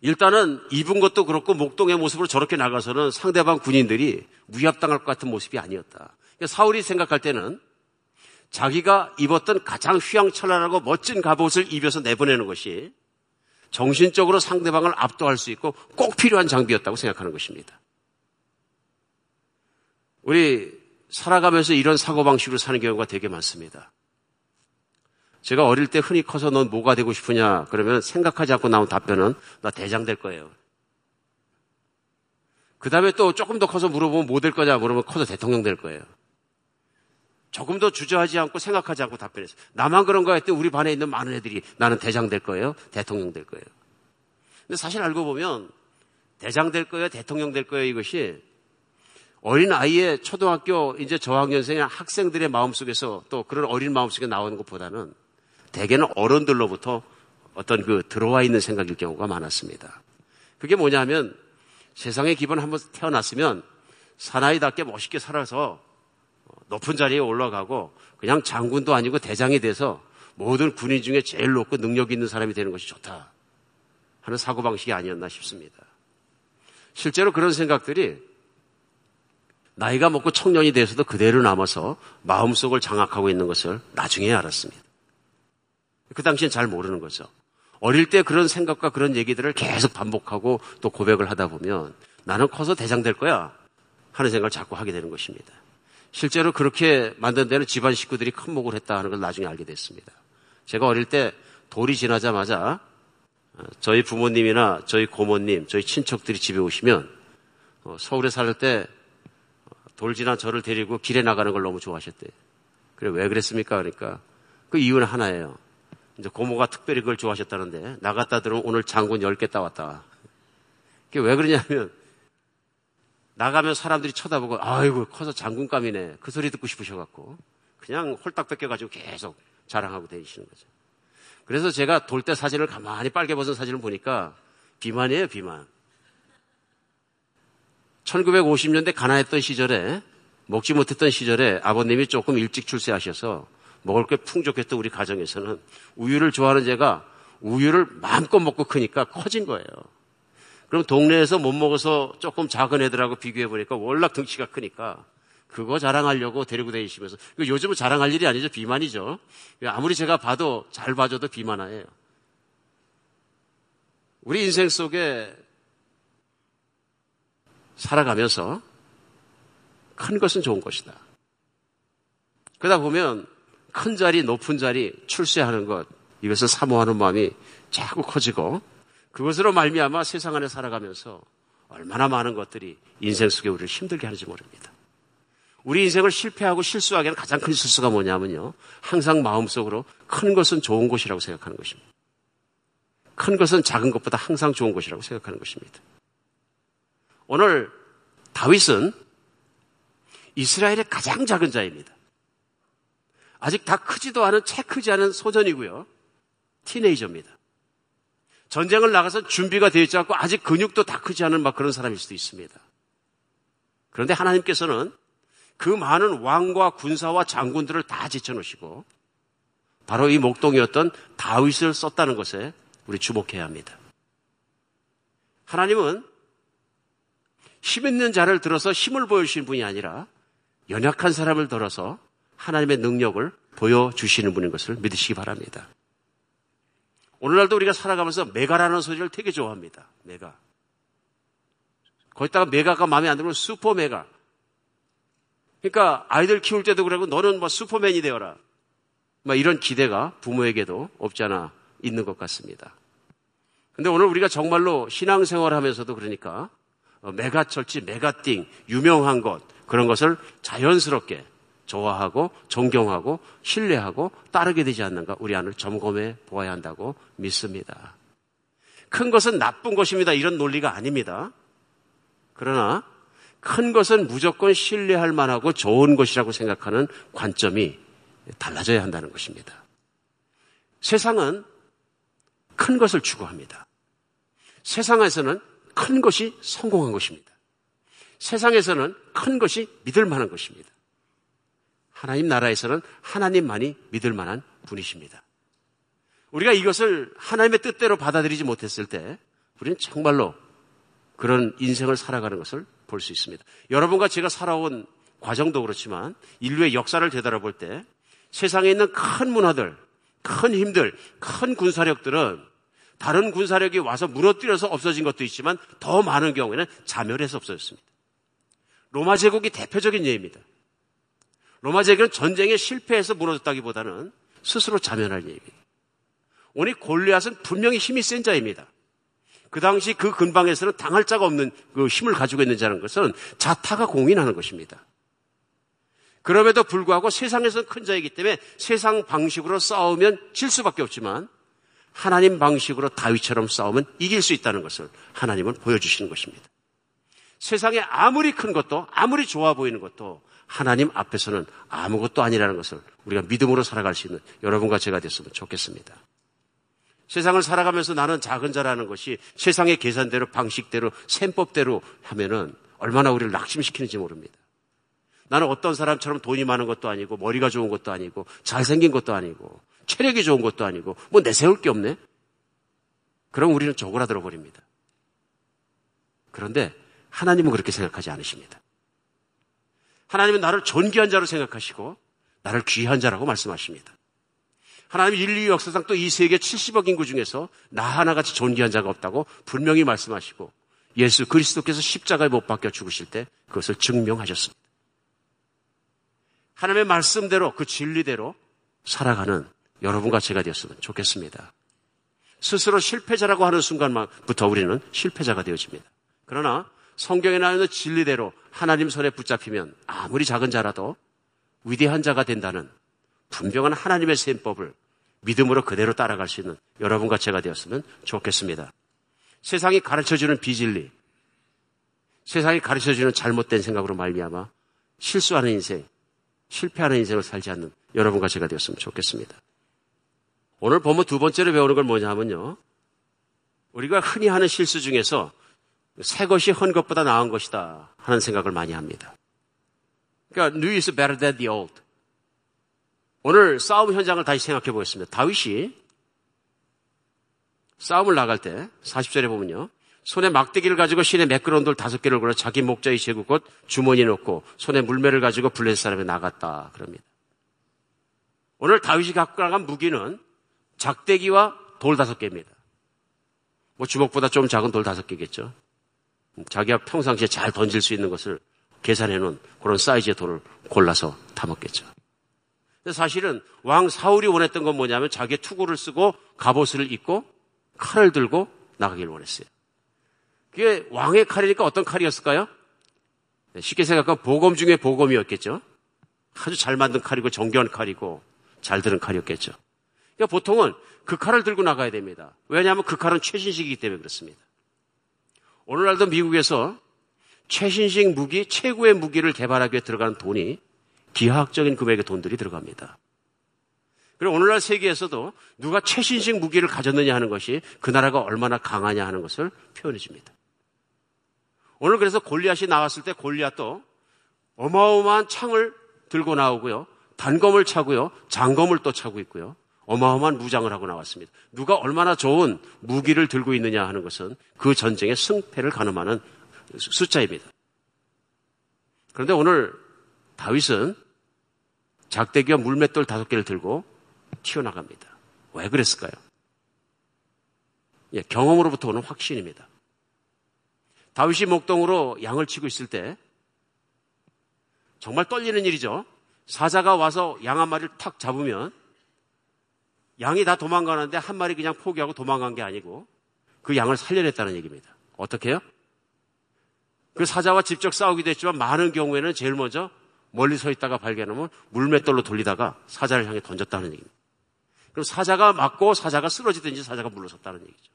일단은 입은 것도 그렇고 목동의 모습으로 저렇게 나가서는 상대방 군인들이 위압당할 것 같은 모습이 아니었다. 그러니까 사울이 생각할 때는 자기가 입었던 가장 휘황찬란하고 멋진 갑옷을 입혀서 내보내는 것이 정신적으로 상대방을 압도할 수 있고 꼭 필요한 장비였다고 생각하는 것입니다. 우리 살아가면서 이런 사고방식으로 사는 경우가 되게 많습니다. 제가 어릴 때 흔히 커서 넌 뭐가 되고 싶으냐? 그러면 생각하지 않고 나온 답변은 나 대장 될 거예요. 그 다음에 또 조금 더 커서 물어보면 뭐 될 거냐? 물으면 커서 대통령 될 거예요. 조금 더 주저하지 않고 생각하지 않고 답변했어요. 나만 그런가 했더니 우리 반에 있는 많은 애들이 나는 대장 될 거예요. 대통령 될 거예요. 근데 사실 알고 보면 대장 될 거예요. 대통령 될 거예요. 이것이 어린 아이의 초등학교 이제 저학년생의 학생들의 마음속에서 또 그런 어린 마음속에 나오는 것보다는 대개는 어른들로부터 어떤 그 들어와 있는 생각일 경우가 많았습니다. 그게 뭐냐면 세상에 기본 한번 태어났으면 사나이답게 멋있게 살아서 높은 자리에 올라가고 그냥 장군도 아니고 대장이 돼서 모든 군인 중에 제일 높고 능력 있는 사람이 되는 것이 좋다 하는 사고방식이 아니었나 싶습니다. 실제로 그런 생각들이 나이가 먹고 청년이 돼서도 그대로 남아서 마음속을 장악하고 있는 것을 나중에 알았습니다. 그 당시엔 잘 모르는 거죠. 어릴 때 그런 생각과 그런 얘기들을 계속 반복하고 또 고백을 하다 보면 나는 커서 대장 될 거야 하는 생각을 자꾸 하게 되는 것입니다. 실제로 그렇게 만든 데는 집안 식구들이 큰 목을 했다 하는 걸 나중에 알게 됐습니다. 제가 어릴 때 돌이 지나자마자 저희 부모님이나 저희 고모님, 저희 친척들이 집에 오시면 어, 서울에 살 때 돌 지난 저를 데리고 길에 나가는 걸 너무 좋아하셨대요. 그래 왜 그랬습니까? 그러니까 그 이유는 하나예요. 이제 고모가 특별히 그걸 좋아하셨다는데 나갔다 들어오면 오늘 장군 10개 따왔다. 그게 왜 그러냐면 나가면 사람들이 쳐다보고 아이고 커서 장군감이네 그 소리 듣고 싶으셔갖고 그냥 홀딱 뺏겨가지고 계속 자랑하고 다니시는 거죠. 그래서 제가 돌 때 사진을 가만히 빨개 벗은 사진을 보니까 비만이에요 비만. 1950년대 가난했던 시절에 먹지 못했던 시절에 아버님이 조금 일찍 출세하셔서 먹을 게 풍족했던 우리 가정에서는 우유를 좋아하는 제가 우유를 마음껏 먹고 크니까 커진 거예요. 그럼 동네에서 못 먹어서 조금 작은 애들하고 비교해 보니까 월락 덩치가 크니까 그거 자랑하려고 데리고 다니시면서 요즘은 자랑할 일이 아니죠 비만이죠. 아무리 제가 봐도 잘 봐줘도 비만화예요. 우리 인생 속에 살아가면서 큰 것은 좋은 것이다. 그러다 보면 큰 자리, 높은 자리, 출세하는 것 이것을 사모하는 마음이 자꾸 커지고 그것으로 말미암아 세상 안에 살아가면서 얼마나 많은 것들이 인생 속에 우리를 힘들게 하는지 모릅니다. 우리 인생을 실패하고 실수하게 하는 가장 큰 실수가 뭐냐면요. 항상 마음속으로 큰 것은 좋은 것이라고 생각하는 것입니다. 큰 것은 작은 것보다 항상 좋은 것이라고 생각하는 것입니다. 오늘 다윗은 이스라엘의 가장 작은 자입니다. 아직 다 크지도 않은 채 크지 않은 소전이고요. 티네이저입니다. 전쟁을 나가서 준비가 되어 있지 않고 아직 근육도 다 크지 않은 막 그런 사람일 수도 있습니다. 그런데 하나님께서는 그 많은 왕과 군사와 장군들을 다 제쳐놓으시고 바로 이 목동이었던 다윗을 썼다는 것에 우리 주목해야 합니다. 하나님은 힘 있는 자를 들어서 힘을 보여주시는 분이 아니라 연약한 사람을 들어서 하나님의 능력을 보여주시는 분인 것을 믿으시기 바랍니다. 오늘날도 우리가 살아가면서 mega라는 소리를 되게 좋아합니다. 메가. 거기다가 mega가 마음에 안 들면 super mega. 그러니까 아이들 키울 때도 그러고 너는 뭐 슈퍼맨이 되어라. 막 이런 기대가 부모에게도 없지 않아 있는 것 같습니다. 근데 오늘 우리가 정말로 신앙생활 하면서도 그러니까 어, 메가철치, 메가띵, 유명한 것, 그런 것을 자연스럽게 좋아하고 존경하고 신뢰하고 따르게 되지 않는가 우리 안을 점검해 보아야 한다고 믿습니다. 큰 것은 나쁜 것입니다. 이런 논리가 아닙니다. 그러나 큰 것은 무조건 신뢰할 만하고 좋은 것이라고 생각하는 관점이 달라져야 한다는 것입니다. 세상은 큰 것을 추구합니다. 세상에서는 큰 것이 성공한 것입니다. 세상에서는 큰 것이 믿을 만한 것입니다. 하나님 나라에서는 하나님만이 믿을 만한 분이십니다. 우리가 이것을 하나님의 뜻대로 받아들이지 못했을 때 우리는 정말로 그런 인생을 살아가는 것을 볼 수 있습니다. 여러분과 제가 살아온 과정도 그렇지만 인류의 역사를 되돌아볼 때 세상에 있는 큰 문화들, 큰 힘들, 큰 군사력들은 다른 군사력이 와서 무너뜨려서 없어진 것도 있지만 더 많은 경우에는 자멸해서 없어졌습니다. 로마 제국이 대표적인 예입니다. 로마 제국은 전쟁에 실패해서 무너졌다기보다는 스스로 자멸할 얘기입니다. 오늘 골리앗은 분명히 힘이 센 자입니다. 그 당시 그 근방에서는 당할 자가 없는 그 힘을 가지고 있는 자는 것은 자타가 공인하는 것입니다. 그럼에도 불구하고 세상에서는 큰 자이기 때문에 세상 방식으로 싸우면 질 수밖에 없지만 하나님 방식으로 다윗처럼 싸우면 이길 수 있다는 것을 하나님은 보여주시는 것입니다. 세상에 아무리 큰 것도 아무리 좋아 보이는 것도 하나님 앞에서는 아무것도 아니라는 것을 우리가 믿음으로 살아갈 수 있는 여러분과 제가 됐으면 좋겠습니다. 세상을 살아가면서 나는 작은 자라는 것이 세상의 계산대로 방식대로 셈법대로 하면은 얼마나 우리를 낙심시키는지 모릅니다. 나는 어떤 사람처럼 돈이 많은 것도 아니고 머리가 좋은 것도 아니고 잘생긴 것도 아니고 체력이 좋은 것도 아니고 뭐 내세울 게 없네. 그럼 우리는 쪼그라들어 버립니다. 그런데 하나님은 그렇게 생각하지 않으십니다. 하나님은 나를 존귀한 자로 생각하시고 나를 귀한 자라고 말씀하십니다. 하나님 인류 역사상 또 이 세계 70억 인구 중에서 나 하나같이 존귀한 자가 없다고 분명히 말씀하시고 예수 그리스도께서 십자가에 못 박혀 죽으실 때 그것을 증명하셨습니다. 하나님의 말씀대로 그 진리대로 살아가는 여러분과 제가 되었으면 좋겠습니다. 스스로 실패자라고 하는 순간부터 우리는 실패자가 되어집니다. 그러나 성경에 나오는 진리대로 하나님 손에 붙잡히면 아무리 작은 자라도 위대한 자가 된다는 분명한 하나님의 셈법을 믿음으로 그대로 따라갈 수 있는 여러분과 제가 되었으면 좋겠습니다. 세상이 가르쳐주는 비진리, 세상이 가르쳐주는 잘못된 생각으로 말미암아 실수하는 인생, 실패하는 인생을 살지 않는 여러분과 제가 되었으면 좋겠습니다. 오늘 보면 두 번째로 배우는 건 뭐냐 하면요. 우리가 흔히 하는 실수 중에서 새 것이 헌 것보다 나은 것이다 하는 생각을 많이 합니다. 그러니까 new is better than the old. 오늘 싸움 현장을 다시 생각해 보겠습니다. 다윗이 싸움을 나갈 때 40절에 보면요. 손에 막대기를 가지고 신에 매끄러운 돌 다섯 개를 걸어 자기 목자의 곧 주머니에 넣고 손에 물매를 가지고 블레셋 사람에 나갔다 그럽니다. 오늘 다윗이 갖고 나간 무기는 작대기와 돌 다섯 개입니다. 뭐 주먹보다 좀 작은 돌 다섯 개겠죠. 자기가 평상시에 잘 던질 수 있는 것을 계산해 놓은 그런 사이즈의 돌을 골라서 담았겠죠. 사실은 왕 사울이 원했던 건 뭐냐면 자기의 투구를 쓰고 갑옷을 입고 칼을 들고 나가길 원했어요. 그게 왕의 칼이니까 어떤 칼이었을까요? 네, 쉽게 생각하면 보검 중에 보검이었겠죠. 아주 잘 만든 칼이고 정교한 칼이고 잘 들은 칼이었겠죠. 그러니까 보통은 그 칼을 들고 나가야 됩니다. 왜냐하면 그 칼은 최신식이기 때문에 그렇습니다. 오늘날도 미국에서 최신식 무기, 최고의 무기를 개발하기 위해 들어가는 돈이 기하학적인 금액의 돈들이 들어갑니다. 그리고 오늘날 세계에서도 누가 최신식 무기를 가졌느냐 하는 것이 그 나라가 얼마나 강하냐 하는 것을 표현해 줍니다. 오늘 그래서 골리앗이 나왔을 때 골리앗도 어마어마한 창을 들고 나오고요. 단검을 차고요. 장검을 또 차고 있고요. 어마어마한 무장을 하고 나왔습니다. 누가 얼마나 좋은 무기를 들고 있느냐 하는 것은 그 전쟁의 승패를 가늠하는 숫자입니다. 그런데 오늘 다윗은 작대기와 물맷돌 다섯 개를 들고 튀어나갑니다. 왜 그랬을까요? 예, 경험으로부터 오는 확신입니다. 다윗이 목동으로 양을 치고 있을 때 정말 떨리는 일이죠. 사자가 와서 양 한 마리를 탁 잡으면 양이 다 도망가는데 한 마리 그냥 포기하고 도망간 게 아니고 그 양을 살려냈다는 얘기입니다. 어떻게 해요? 그 사자와 직접 싸우기도 했지만 많은 경우에는 제일 먼저 멀리 서 있다가 발견하면 물맷돌로 돌리다가 사자를 향해 던졌다는 얘기입니다. 그럼 사자가 맞고 사자가 쓰러지든지 사자가 물러섰다는 얘기죠.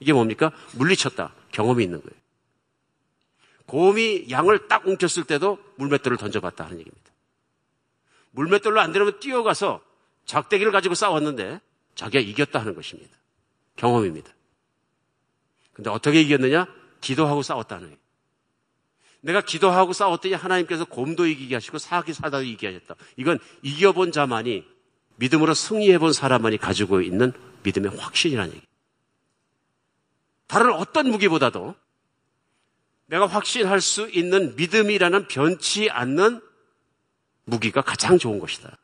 이게 뭡니까? 물리쳤다. 경험이 있는 거예요. 곰이 양을 딱 웅켰을 때도 물맷돌을 던져봤다 하는 얘기입니다. 물맷돌로 안 되면 뛰어가서 작대기를 가지고 싸웠는데 자기가 이겼다 하는 것입니다. 경험입니다. 근데 어떻게 이겼느냐? 기도하고 싸웠다는 거예요. 내가 기도하고 싸웠더니 하나님께서 곰도 이기게 하시고 사기 사다도 이기게 하셨다. 이건 이겨본 자만이 믿음으로 승리해본 사람만이 가지고 있는 믿음의 확신이라는 얘기. 다른 어떤 무기보다도 내가 확신할 수 있는 믿음이라는 변치 않는 무기가 가장 좋은 것이다.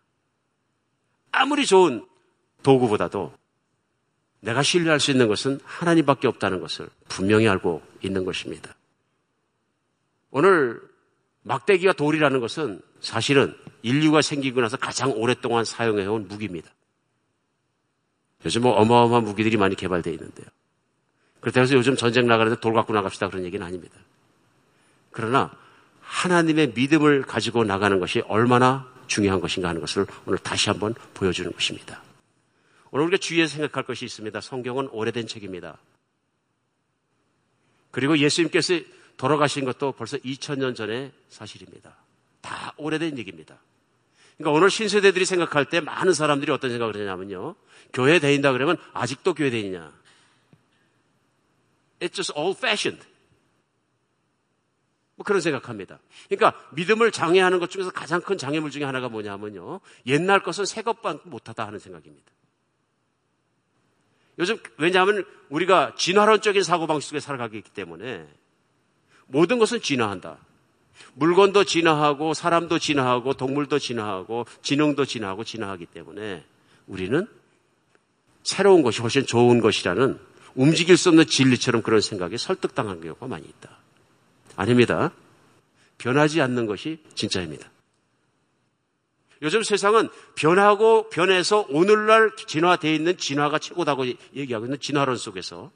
아무리 좋은 도구보다도 내가 신뢰할 수 있는 것은 하나님밖에 없다는 것을 분명히 알고 있는 것입니다. 오늘 막대기와 돌이라는 것은 사실은 인류가 생기고 나서 가장 오랫동안 사용해온 무기입니다. 요즘 뭐 어마어마한 무기들이 많이 개발되어 있는데요. 그렇다고 해서 요즘 전쟁 나가는데 돌 갖고 나갑시다 그런 얘기는 아닙니다. 그러나 하나님의 믿음을 가지고 나가는 것이 얼마나 중요한 것인가 하는 것을 오늘 다시 한번 보여주는 것입니다. 오늘 우리가 주의해서 생각할 것이 있습니다. 성경은 오래된 책입니다. 그리고 예수님께서 돌아가신 것도 벌써 2000년 전의 사실입니다. 다 오래된 얘기입니다. 그러니까 오늘 신세대들이 생각할 때 많은 사람들이 어떤 생각을 하냐면요. 교회 다닌다 그러면 아직도 교회 다니냐. It's just old fashioned. 뭐 그런 생각합니다. 그러니까 믿음을 장애하는 것 중에서 가장 큰 장애물 중에 하나가 뭐냐면요. 옛날 것은 새 것만 못하다 하는 생각입니다. 요즘 왜냐하면 우리가 진화론적인 사고방식 속에 살아가기 때문에 모든 것은 진화한다. 물건도 진화하고 사람도 진화하고 동물도 진화하고 지능도 진화하고 진화하기 때문에 우리는 새로운 것이 훨씬 좋은 것이라는 움직일 수 없는 진리처럼 그런 생각에 설득당한 경우가 많이 있다. 아닙니다. 변하지 않는 것이 진짜입니다. 요즘 세상은 변하고 변해서 오늘날 진화되어 있는 진화가 최고다고 얘기하고 있는 진화론 속에서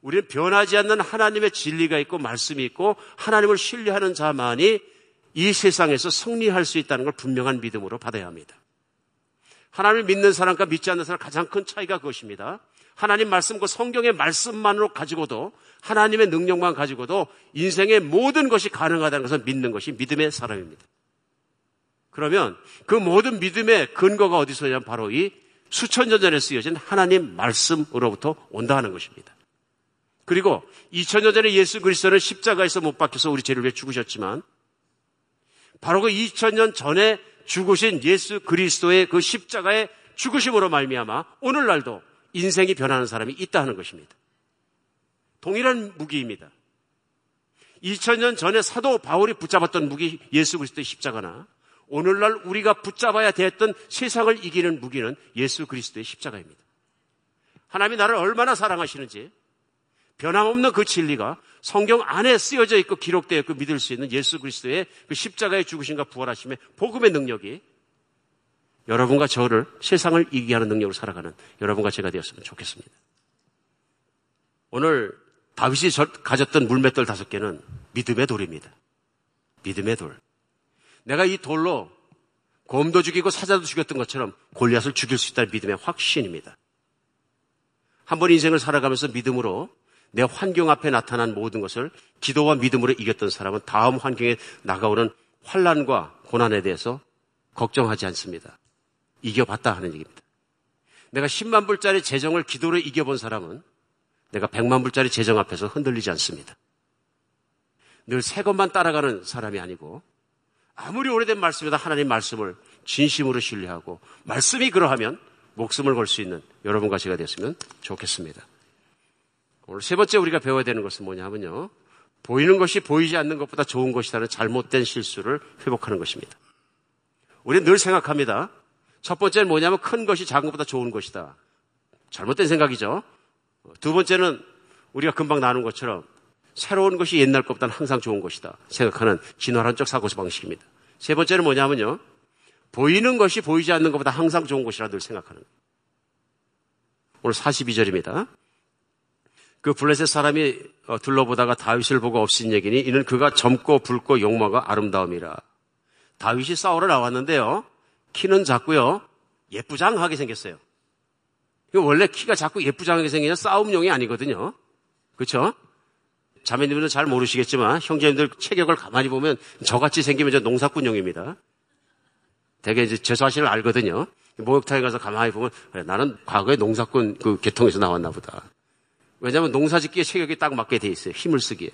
우리는 변하지 않는 하나님의 진리가 있고 말씀이 있고 하나님을 신뢰하는 자만이 이 세상에서 승리할 수 있다는 걸 분명한 믿음으로 받아야 합니다. 하나님을 믿는 사람과 믿지 않는 사람 가장 큰 차이가 그것입니다. 하나님 말씀, 그 성경의 말씀만으로 가지고도 하나님의 능력만 가지고도 인생의 모든 것이 가능하다는 것을 믿는 것이 믿음의 사람입니다. 그러면 그 모든 믿음의 근거가 어디서 냐면 바로 이 수천 년 전에 쓰여진 하나님 말씀으로부터 온다는 것입니다. 그리고 2000년 전에 예수 그리스도는 십자가에서 못 박혀서 우리 죄를 위해 죽으셨지만 바로 그 2000년 전에 죽으신 예수 그리스도의 그 십자가의 죽으심으로 말미암아 오늘날도 인생이 변하는 사람이 있다 하는 것입니다. 동일한 무기입니다. 2000년 전에 사도 바울이 붙잡았던 무기 예수 그리스도의 십자가나 오늘날 우리가 붙잡아야 됐던 세상을 이기는 무기는 예수 그리스도의 십자가입니다. 하나님이 나를 얼마나 사랑하시는지 변함없는 그 진리가 성경 안에 쓰여져 있고 기록되어 있고 믿을 수 있는 예수 그리스도의 그 십자가의 죽으심과 부활하심의 복음의 능력이 여러분과 저를 세상을 이기게 하는 능력으로 살아가는 여러분과 제가 되었으면 좋겠습니다. 오늘 다윗이 가졌던 물맷돌 다섯 개는 믿음의 돌입니다. 믿음의 돌. 내가 이 돌로 곰도 죽이고 사자도 죽였던 것처럼 골리앗을 죽일 수 있다는 믿음의 확신입니다. 한 번 인생을 살아가면서 믿음으로 내 환경 앞에 나타난 모든 것을 기도와 믿음으로 이겼던 사람은 다음 환경에 나가오는 환란과 고난에 대해서 걱정하지 않습니다. 이겨봤다 하는 얘기입니다. 내가 10만 불짜리 재정을 기도로 이겨본 사람은 내가 100만 불짜리 재정 앞에서 흔들리지 않습니다. 늘 새 것만 따라가는 사람이 아니고 아무리 오래된 말씀이다 하나님 말씀을 진심으로 신뢰하고 말씀이 그러하면 목숨을 걸 수 있는 여러분과 제가 됐으면 좋겠습니다. 오늘 세 번째 우리가 배워야 되는 것은 뭐냐 하면요. 보이는 것이 보이지 않는 것보다 좋은 것이라는 잘못된 실수를 회복하는 것입니다. 우리는 늘 생각합니다. 첫 번째는 뭐냐면 큰 것이 작은 것보다 좋은 것이다. 잘못된 생각이죠. 두 번째는 우리가 금방 나눈 것처럼 새로운 것이 옛날 것보다는 항상 좋은 것이다. 생각하는 진화론적 사고 방식입니다. 세 번째는 뭐냐면요. 보이는 것이 보이지 않는 것보다 항상 좋은 것이라 늘 생각하는. 오늘 42절입니다. 그 블레셋 사람이 어, 둘러보다가 다윗을 보고 없인 얘기니 이는 그가 젊고 붉고 용모가 아름다움이라. 다윗이 싸우러 나왔는데요. 키는 작고요. 예쁘장하게 생겼어요. 원래 키가 작고 예쁘장하게 생기는 싸움용이 아니거든요. 그렇죠? 자매님들은 잘 모르시겠지만 형제님들 체격을 가만히 보면 저같이 생기면 저 농사꾼용입니다. 대개 이제 재수하시는 알거든요. 목욕탕에 가서 가만히 보면 그래, 나는 과거에 농사꾼 그 계통에서 나왔나 보다. 왜냐하면 농사 짓기에 체격이 딱 맞게 돼 있어요. 힘을 쓰기에.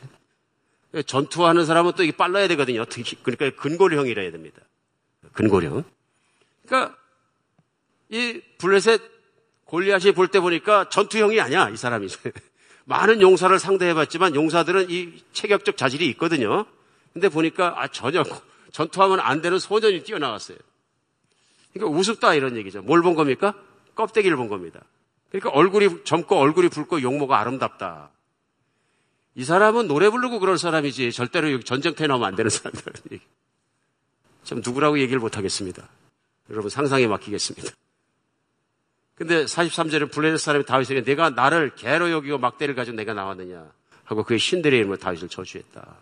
전투하는 사람은 또 이게 빨라야 되거든요. 그러니까 근골형이라 해야 됩니다. 근골형. 그러니까 이 블레셋 골리앗이 볼 때 보니까 전투형이 아니야 이 사람이. 많은 용사를 상대해봤지만 용사들은 이 체격적 자질이 있거든요. 근데 보니까 아 전혀 전투하면 안 되는 소년이 뛰어나왔어요. 그러니까 우습다 이런 얘기죠. 뭘 본 겁니까? 껍데기를 본 겁니다. 그러니까 얼굴이 젊고 얼굴이 붉고 용모가 아름답다. 이 사람은 노래 부르고 그럴 사람이지 절대로 전쟁터에 나오면 안 되는 사람이라는 얘기. 참 누구라고 얘기를 못 하겠습니다. 여러분 상상에 맡기겠습니다. 근데 43절에 블레셋 사람이 다윗에게 내가 나를 개로 여기고 막대를 가지고 내가 나왔느냐 하고 그의 신들의 이름으로 다윗을 저주했다.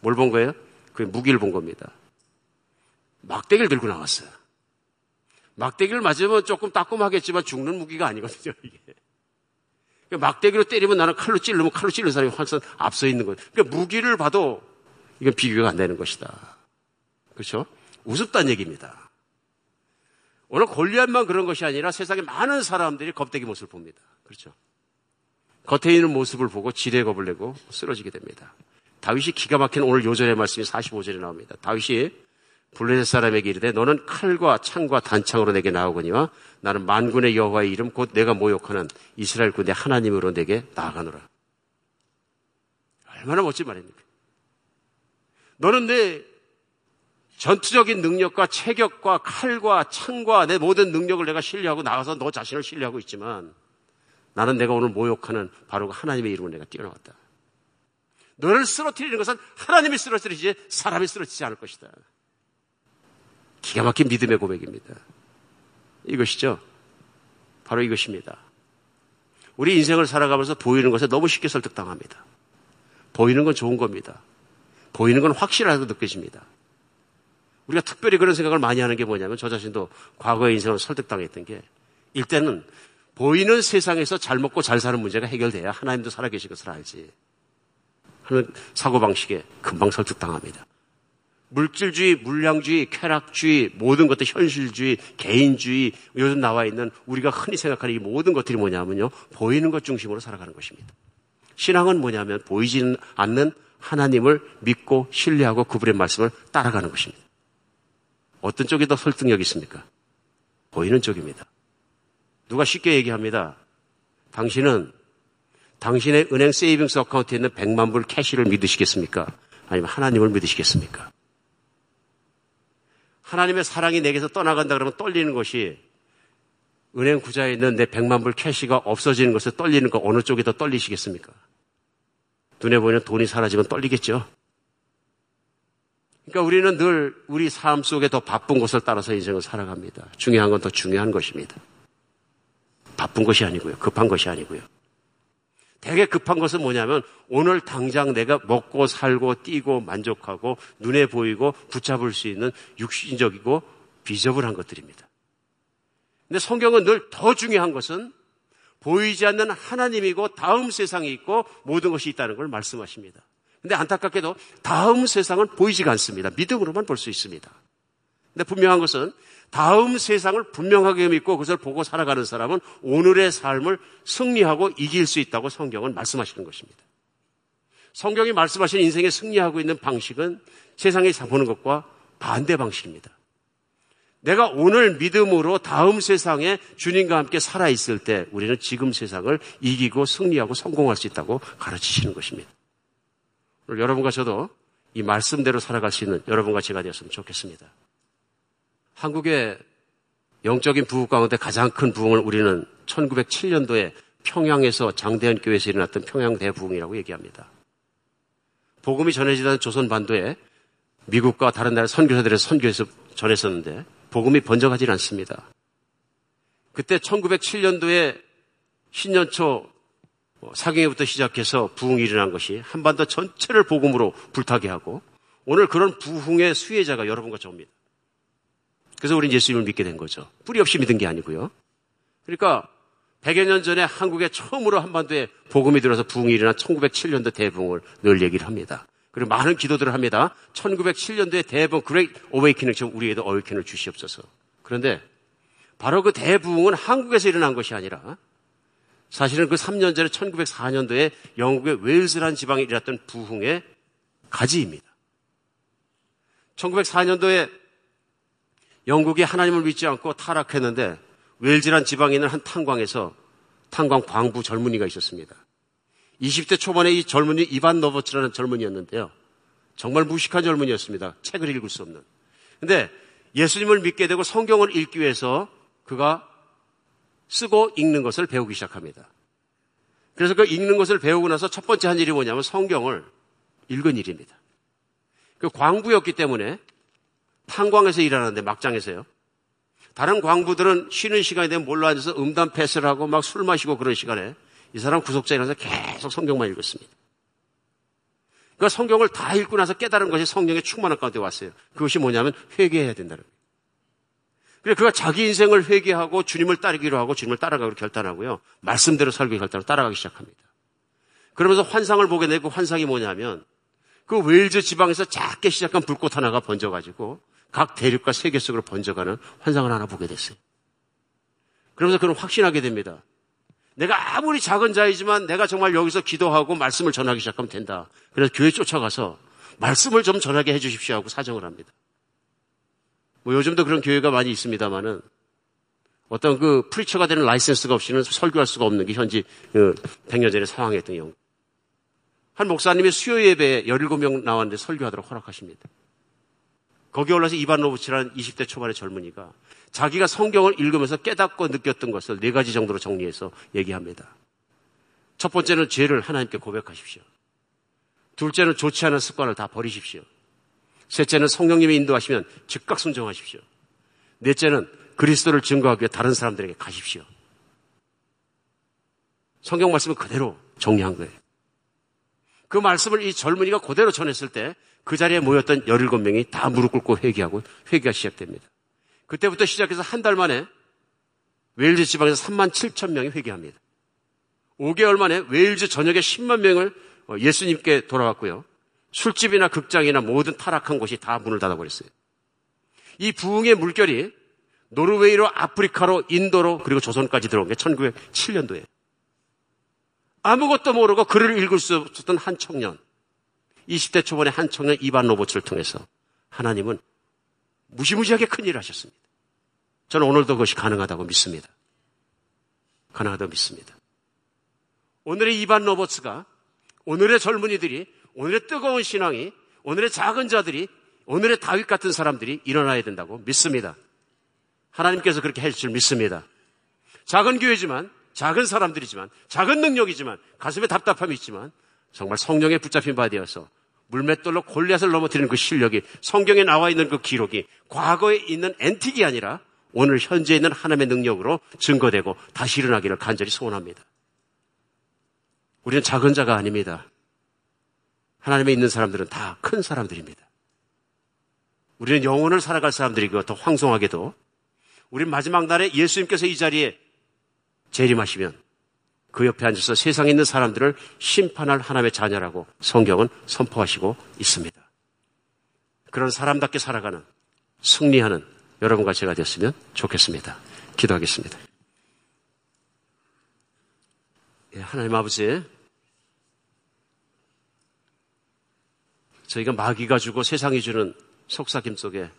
뭘 본 거예요? 그의 무기를 본 겁니다. 막대기를 들고 나왔어요. 막대기를 맞으면 조금 따끔하겠지만 죽는 무기가 아니거든요, 이게. 그러니까 막대기로 때리면 나는 칼로 찔르면 칼로 찔르는 사람이 훨씬 앞서 있는 거예요. 그러니까 무기를 봐도 이건 비교가 안 되는 것이다. 그렇죠? 우습다는 얘기입니다. 오늘 골리앗만 그런 것이 아니라 세상에 많은 사람들이 겁대기 모습을 봅니다. 그렇죠? 겉에 있는 모습을 보고 지뢰 겁을 내고 쓰러지게 됩니다. 다윗이 기가 막힌 오늘 요절의 말씀이 45절에 나옵니다. 다윗이 블레셋 사람에게 이르되 너는 칼과 창과 단창으로 내게 나오거니와 나는 만군의 여호와의 이름 곧 내가 모욕하는 이스라엘 군대 하나님으로 내게 나아가노라. 얼마나 멋진 말입니까? 너는 내 전투적인 능력과 체격과 칼과 창과 내 모든 능력을 내가 신뢰하고 나가서 너 자신을 신뢰하고 있지만 나는 내가 오늘 모욕하는 바로 그 하나님의 이름으로 내가 뛰어나왔다. 너를 쓰러뜨리는 것은 하나님이 쓰러뜨리지 사람이 쓰러지지 않을 것이다. 기가 막힌 믿음의 고백입니다. 이것이죠. 바로 이것입니다. 우리 인생을 살아가면서 보이는 것에 너무 쉽게 설득당합니다. 보이는 건 좋은 겁니다. 보이는 건 확실하다고 느껴집니다. 우리가 특별히 그런 생각을 많이 하는 게 뭐냐면 저 자신도 과거의 인생을 설득당했던 게 일때는 보이는 세상에서 잘 먹고 잘 사는 문제가 해결돼야 하나님도 살아계신 것을 알지. 하는 사고방식에 금방 설득당합니다. 물질주의, 물량주의, 쾌락주의, 모든 것들 현실주의, 개인주의, 요즘 나와 있는 우리가 흔히 생각하는 이 모든 것들이 뭐냐면요. 보이는 것 중심으로 살아가는 것입니다. 신앙은 뭐냐면 보이지는 않는 하나님을 믿고 신뢰하고 그분의 말씀을 따라가는 것입니다. 어떤 쪽이 더 설득력 있습니까? 보이는 쪽입니다. 누가 쉽게 얘기합니다. 당신은 당신의 은행 savings account에 있는 100만 불 cash를 믿으시겠습니까? 아니면 하나님을 믿으시겠습니까? 하나님의 사랑이 내게서 떠나간다 그러면 떨리는 것이 은행 구좌에 있는 내 100만 불 cash가 없어지는 것에 떨리는 거 어느 쪽이 더 떨리시겠습니까? 눈에 보이는 돈이 사라지면 떨리겠죠. 그러니까 우리는 늘 우리 삶 속에 더 바쁜 것을 따라서 인생을 살아갑니다. 중요한 건 더 중요한 것입니다. 바쁜 것이 아니고요. 급한 것이 아니고요. 되게 급한 것은 뭐냐면 오늘 당장 내가 먹고 살고 뛰고 만족하고 눈에 보이고 붙잡을 수 있는 육신적이고 비접을한 것들입니다. 근데 성경은 늘 더 중요한 것은 보이지 않는 하나님이고 다음 세상이 있고 모든 것이 있다는 걸 말씀하십니다. 근데 안타깝게도 다음 세상은 보이지가 않습니다. 믿음으로만 볼 수 있습니다. 근데 분명한 것은 다음 세상을 분명하게 믿고 그것을 보고 살아가는 사람은 오늘의 삶을 승리하고 이길 수 있다고 성경은 말씀하시는 것입니다. 성경이 말씀하신 인생에 승리하고 있는 방식은 세상에 보는 것과 반대 방식입니다. 내가 오늘 믿음으로 다음 세상에 주님과 함께 살아있을 때 우리는 지금 세상을 이기고 승리하고 성공할 수 있다고 가르치시는 것입니다. 여러분과 저도 이 말씀대로 살아갈 수 있는 여러분과 제가 되었으면 좋겠습니다. 한국의 영적인 부흥 가운데 가장 큰 부흥을 우리는 1907년도에 평양에서 장대현 교회에서 일어났던 평양 대부흥이라고 얘기합니다. 복음이 전해지던 조선 반도에 미국과 다른 나라 선교사들의 선교에서 전했었는데 복음이 번져가질 않습니다. 그때 1907년도에 신년초 뭐 사경회부터 시작해서 부흥이 일어난 것이 한반도 전체를 복음으로 불타게 하고 오늘 그런 부흥의 수혜자가 여러분과 저입니다. 그래서 우리는 예수님을 믿게 된 거죠. 뿌리 없이 믿은 게 아니고요. 그러니까 100여 년 전에 한국에 처음으로 한반도에 복음이 들어서 부흥이 일어난 1907년도 대부흥을 늘 얘기를 합니다. 그리고 많은 기도들을 합니다. 1907년도에 대부흥 Great Awakening처럼 우리에도 awakening을 주시옵소서. 그런데 바로 그 대부흥은 한국에서 일어난 것이 아니라 사실은 그 3년 전에 1904년도에 영국의 웨일즈라는 지방에 일어났던 부흥의 가지입니다. 1904년도에 영국이 하나님을 믿지 않고 타락했는데 웨일즈란 지방에 있는 한 탄광에서 탄광 광부 젊은이가 있었습니다. 20대 초반에 이 젊은이 이반 노버츠라는 젊은이였는데요. 정말 무식한 젊은이였습니다. 책을 읽을 수 없는. 근데 예수님을 믿게 되고 성경을 읽기 위해서 그가 쓰고 읽는 것을 배우기 시작합니다. 그래서 그 읽는 것을 배우고 나서 첫 번째 한 일이 뭐냐면 성경을 읽은 일입니다. 그 광부였기 때문에 탄광에서 일하는데 막장에서요. 다른 광부들은 쉬는 시간에 되면 몰라 앉아서 음담 패스를 하고 막 술 마시고 그런 시간에 이 사람 구속자에 나서 계속 성경만 읽었습니다. 그러니까 성경을 다 읽고 나서 깨달은 것이 성령의 충만한 가운데 왔어요. 그것이 뭐냐면 회개해야 된다는 거예요. 그래 그가 자기 인생을 회개하고 주님을 따르기로 하고 주님을 따라가기로 결단하고요. 말씀대로 살기 결단을 따라가기 시작합니다. 그러면서 환상을 보게 되고 그 환상이 뭐냐면 그 웨일즈 지방에서 작게 시작한 불꽃 하나가 번져가지고 각 대륙과 세계 속으로 번져가는 환상을 하나 보게 됐어요. 그러면서 그는 확신하게 됩니다. 내가 아무리 작은 자이지만 내가 정말 여기서 기도하고 말씀을 전하기 시작하면 된다. 그래서 교회 쫓아가서 말씀을 좀 전하게 해주십시오 하고 사정을 합니다. 뭐 요즘도 그런 교회가 많이 있습니다만은 어떤 그 프리처가 되는 라이센스가 없이는 설교할 수가 없는 게 현지 100년 그 전에 상황이었던 경우. 한 목사님이 수요 예배에 17명 나왔는데 설교하도록 허락하십니다. 거기 올라서 이반 로브치라는 20대 초반의 젊은이가 자기가 성경을 읽으면서 깨닫고 느꼈던 것을 네 가지 정도로 정리해서 얘기합니다. 첫 번째는 죄를 하나님께 고백하십시오. 둘째는 좋지 않은 습관을 다 버리십시오. 셋째는 성령님이 인도하시면 즉각 순종하십시오. 넷째는 그리스도를 증거하기 위해 다른 사람들에게 가십시오. 성경 말씀을 그대로 정리한 거예요. 그 말씀을 이 젊은이가 그대로 전했을 때 그 자리에 모였던 17명이 다 무릎 꿇고 회개하고 회개가 시작됩니다. 그때부터 시작해서 한 달 만에 웨일즈 지방에서 3만 7천 명이 회개합니다. 5개월 만에 웨일즈 전역에 10만 명을 어, 예수님께 돌아왔고요. 술집이나 극장이나 모든 타락한 곳이 다 문을 닫아버렸어요. 이 부흥의 물결이 노르웨이로 아프리카로 인도로 그리고 조선까지 들어온 게 1907년도에 아무것도 모르고 글을 읽을 수 없었던 한 청년 20대 초반의 한 청년 이반 로버츠를 통해서 하나님은 무시무시하게 큰 일을 하셨습니다. 저는 오늘도 그것이 가능하다고 믿습니다. 가능하다고 믿습니다. 오늘의 이반 로버츠가 오늘의 젊은이들이 오늘의 뜨거운 신앙이 오늘의 작은 자들이 오늘의 다윗 같은 사람들이 일어나야 된다고 믿습니다. 하나님께서 그렇게 해줄 줄 믿습니다. 작은 교회지만 작은 사람들이지만 작은 능력이지만 가슴에 답답함이 있지만 정말 성령에 붙잡힌 바 되어서 물맷돌로 골리앗을 넘어뜨리는 그 실력이 성경에 나와 있는 그 기록이 과거에 있는 앤틱이 아니라 오늘 현재 있는 하나님의 능력으로 증거되고 다시 일어나기를 간절히 소원합니다. 우리는 작은 자가 아닙니다. 하나님에 있는 사람들은 다 큰 사람들입니다. 우리는 영혼을 살아갈 사람들이고 더 황송하게도 우리 마지막 날에 예수님께서 이 자리에 재림하시면 그 옆에 앉아서 세상에 있는 사람들을 심판할 하나님의 자녀라고 성경은 선포하시고 있습니다. 그런 사람답게 살아가는 승리하는 여러분과 제가 됐으면 좋겠습니다. 기도하겠습니다. 예, 하나님 아버지, 저희가 마귀가 주고 세상이 주는 속삭임 속에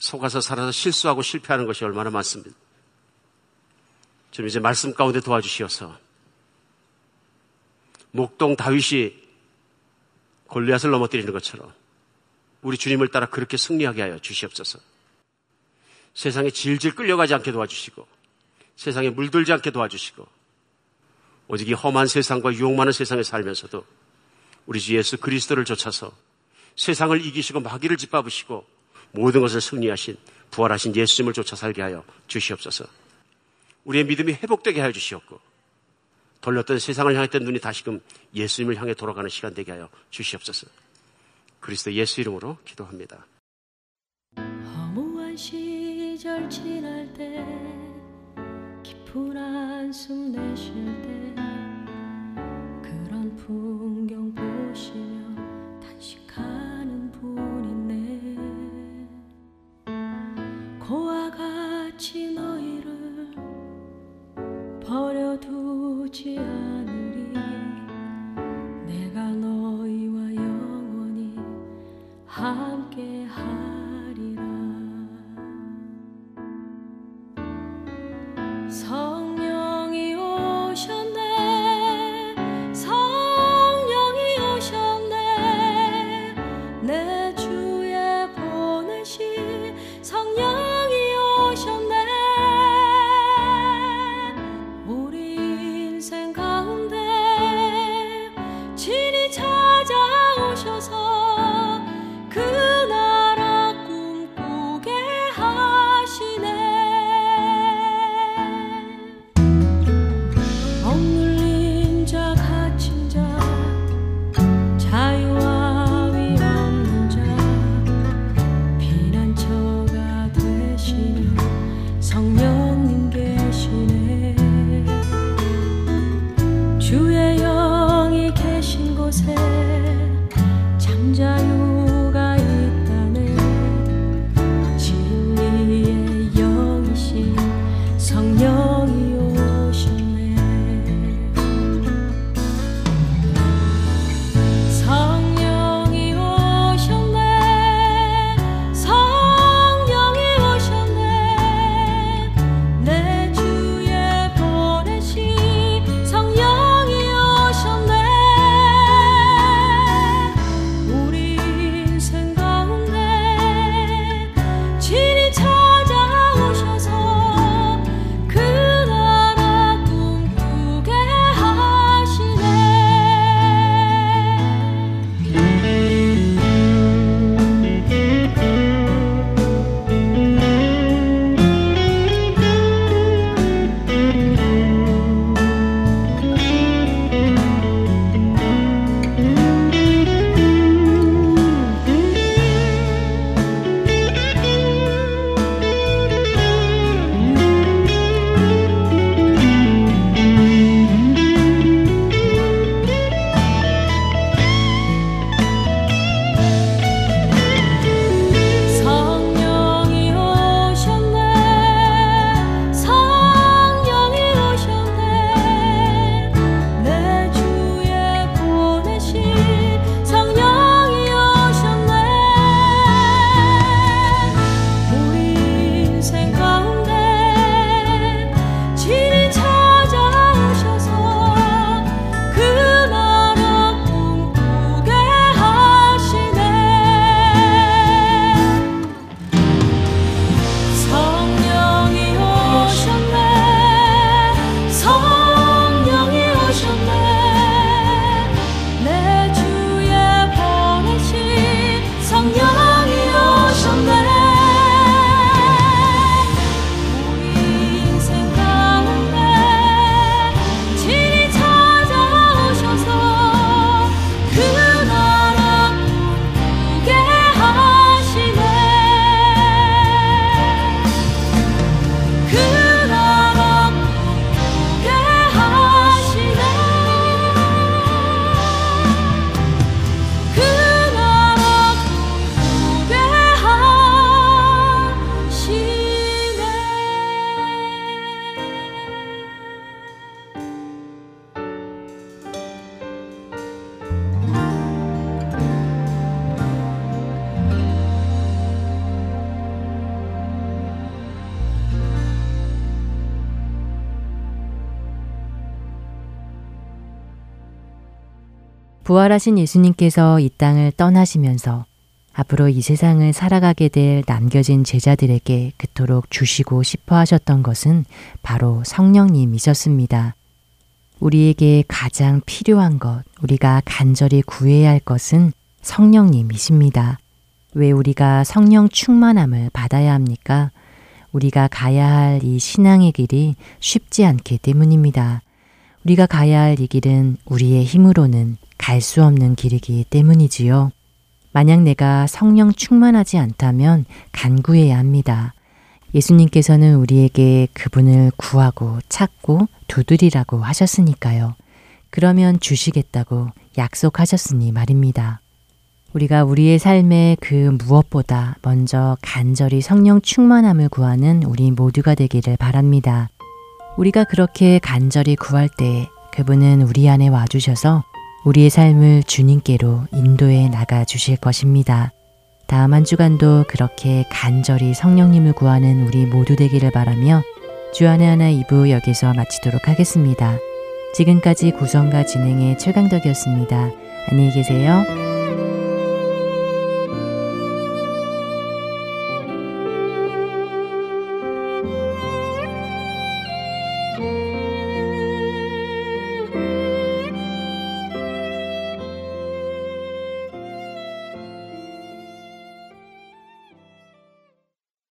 속아서 살아서 실수하고 실패하는 것이 얼마나 많습니다. 좀 이제 말씀 가운데 도와주시어서 목동 다윗이 골리앗을 넘어뜨리는 것처럼 우리 주님을 따라 그렇게 승리하게 하여 주시옵소서. 세상에 질질 끌려가지 않게 도와주시고 세상에 물들지 않게 도와주시고 오직 이 험한 세상과 유혹 많은 세상에 살면서도 우리 주 예수 그리스도를 쫓아서 세상을 이기시고 마귀를 짓밟으시고 모든 것을 승리하신 부활하신 예수님을 쫓아 살게 하여 주시옵소서. 우리의 믿음이 회복되게 하여 주시옵고 돌렸던 세상을 향했던 눈이 다시금 예수님을 향해 돌아가는 시간 되게 하여 주시옵소서. 그리스도 예수 이름으로 기도합니다. 허무한 시절 지날 때 깊은 한숨 내쉴 때 그런 풍경 부활하신 예수님께서 이 땅을 떠나시면서 앞으로 이 세상을 살아가게 될 남겨진 제자들에게 그토록 주시고 싶어 하셨던 것은 바로 성령님이셨습니다. 우리에게 가장 필요한 것, 우리가 간절히 구해야 할 것은 성령님이십니다. 왜 우리가 성령 충만함을 받아야 합니까? 우리가 가야 할 이 신앙의 길이 쉽지 않기 때문입니다. 우리가 가야 할 이 길은 우리의 힘으로는 갈 수 없는 길이기 때문이지요. 만약 내가 성령 충만하지 않다면 간구해야 합니다. 예수님께서는 우리에게 그분을 구하고 찾고 두드리라고 하셨으니까요. 그러면 주시겠다고 약속하셨으니 말입니다. 우리가 우리의 삶에 그 무엇보다 먼저 간절히 성령 충만함을 구하는 우리 모두가 되기를 바랍니다. 우리가 그렇게 간절히 구할 때 그분은 우리 안에 와주셔서 우리의 삶을 주님께로 인도해 나가 주실 것입니다. 다음 한 주간도 그렇게 간절히 성령님을 구하는 우리 모두 되기를 바라며 주안의 하나 2부 여기서 마치도록 하겠습니다. 지금까지 구성과 진행의 최강덕이었습니다. 안녕히 계세요.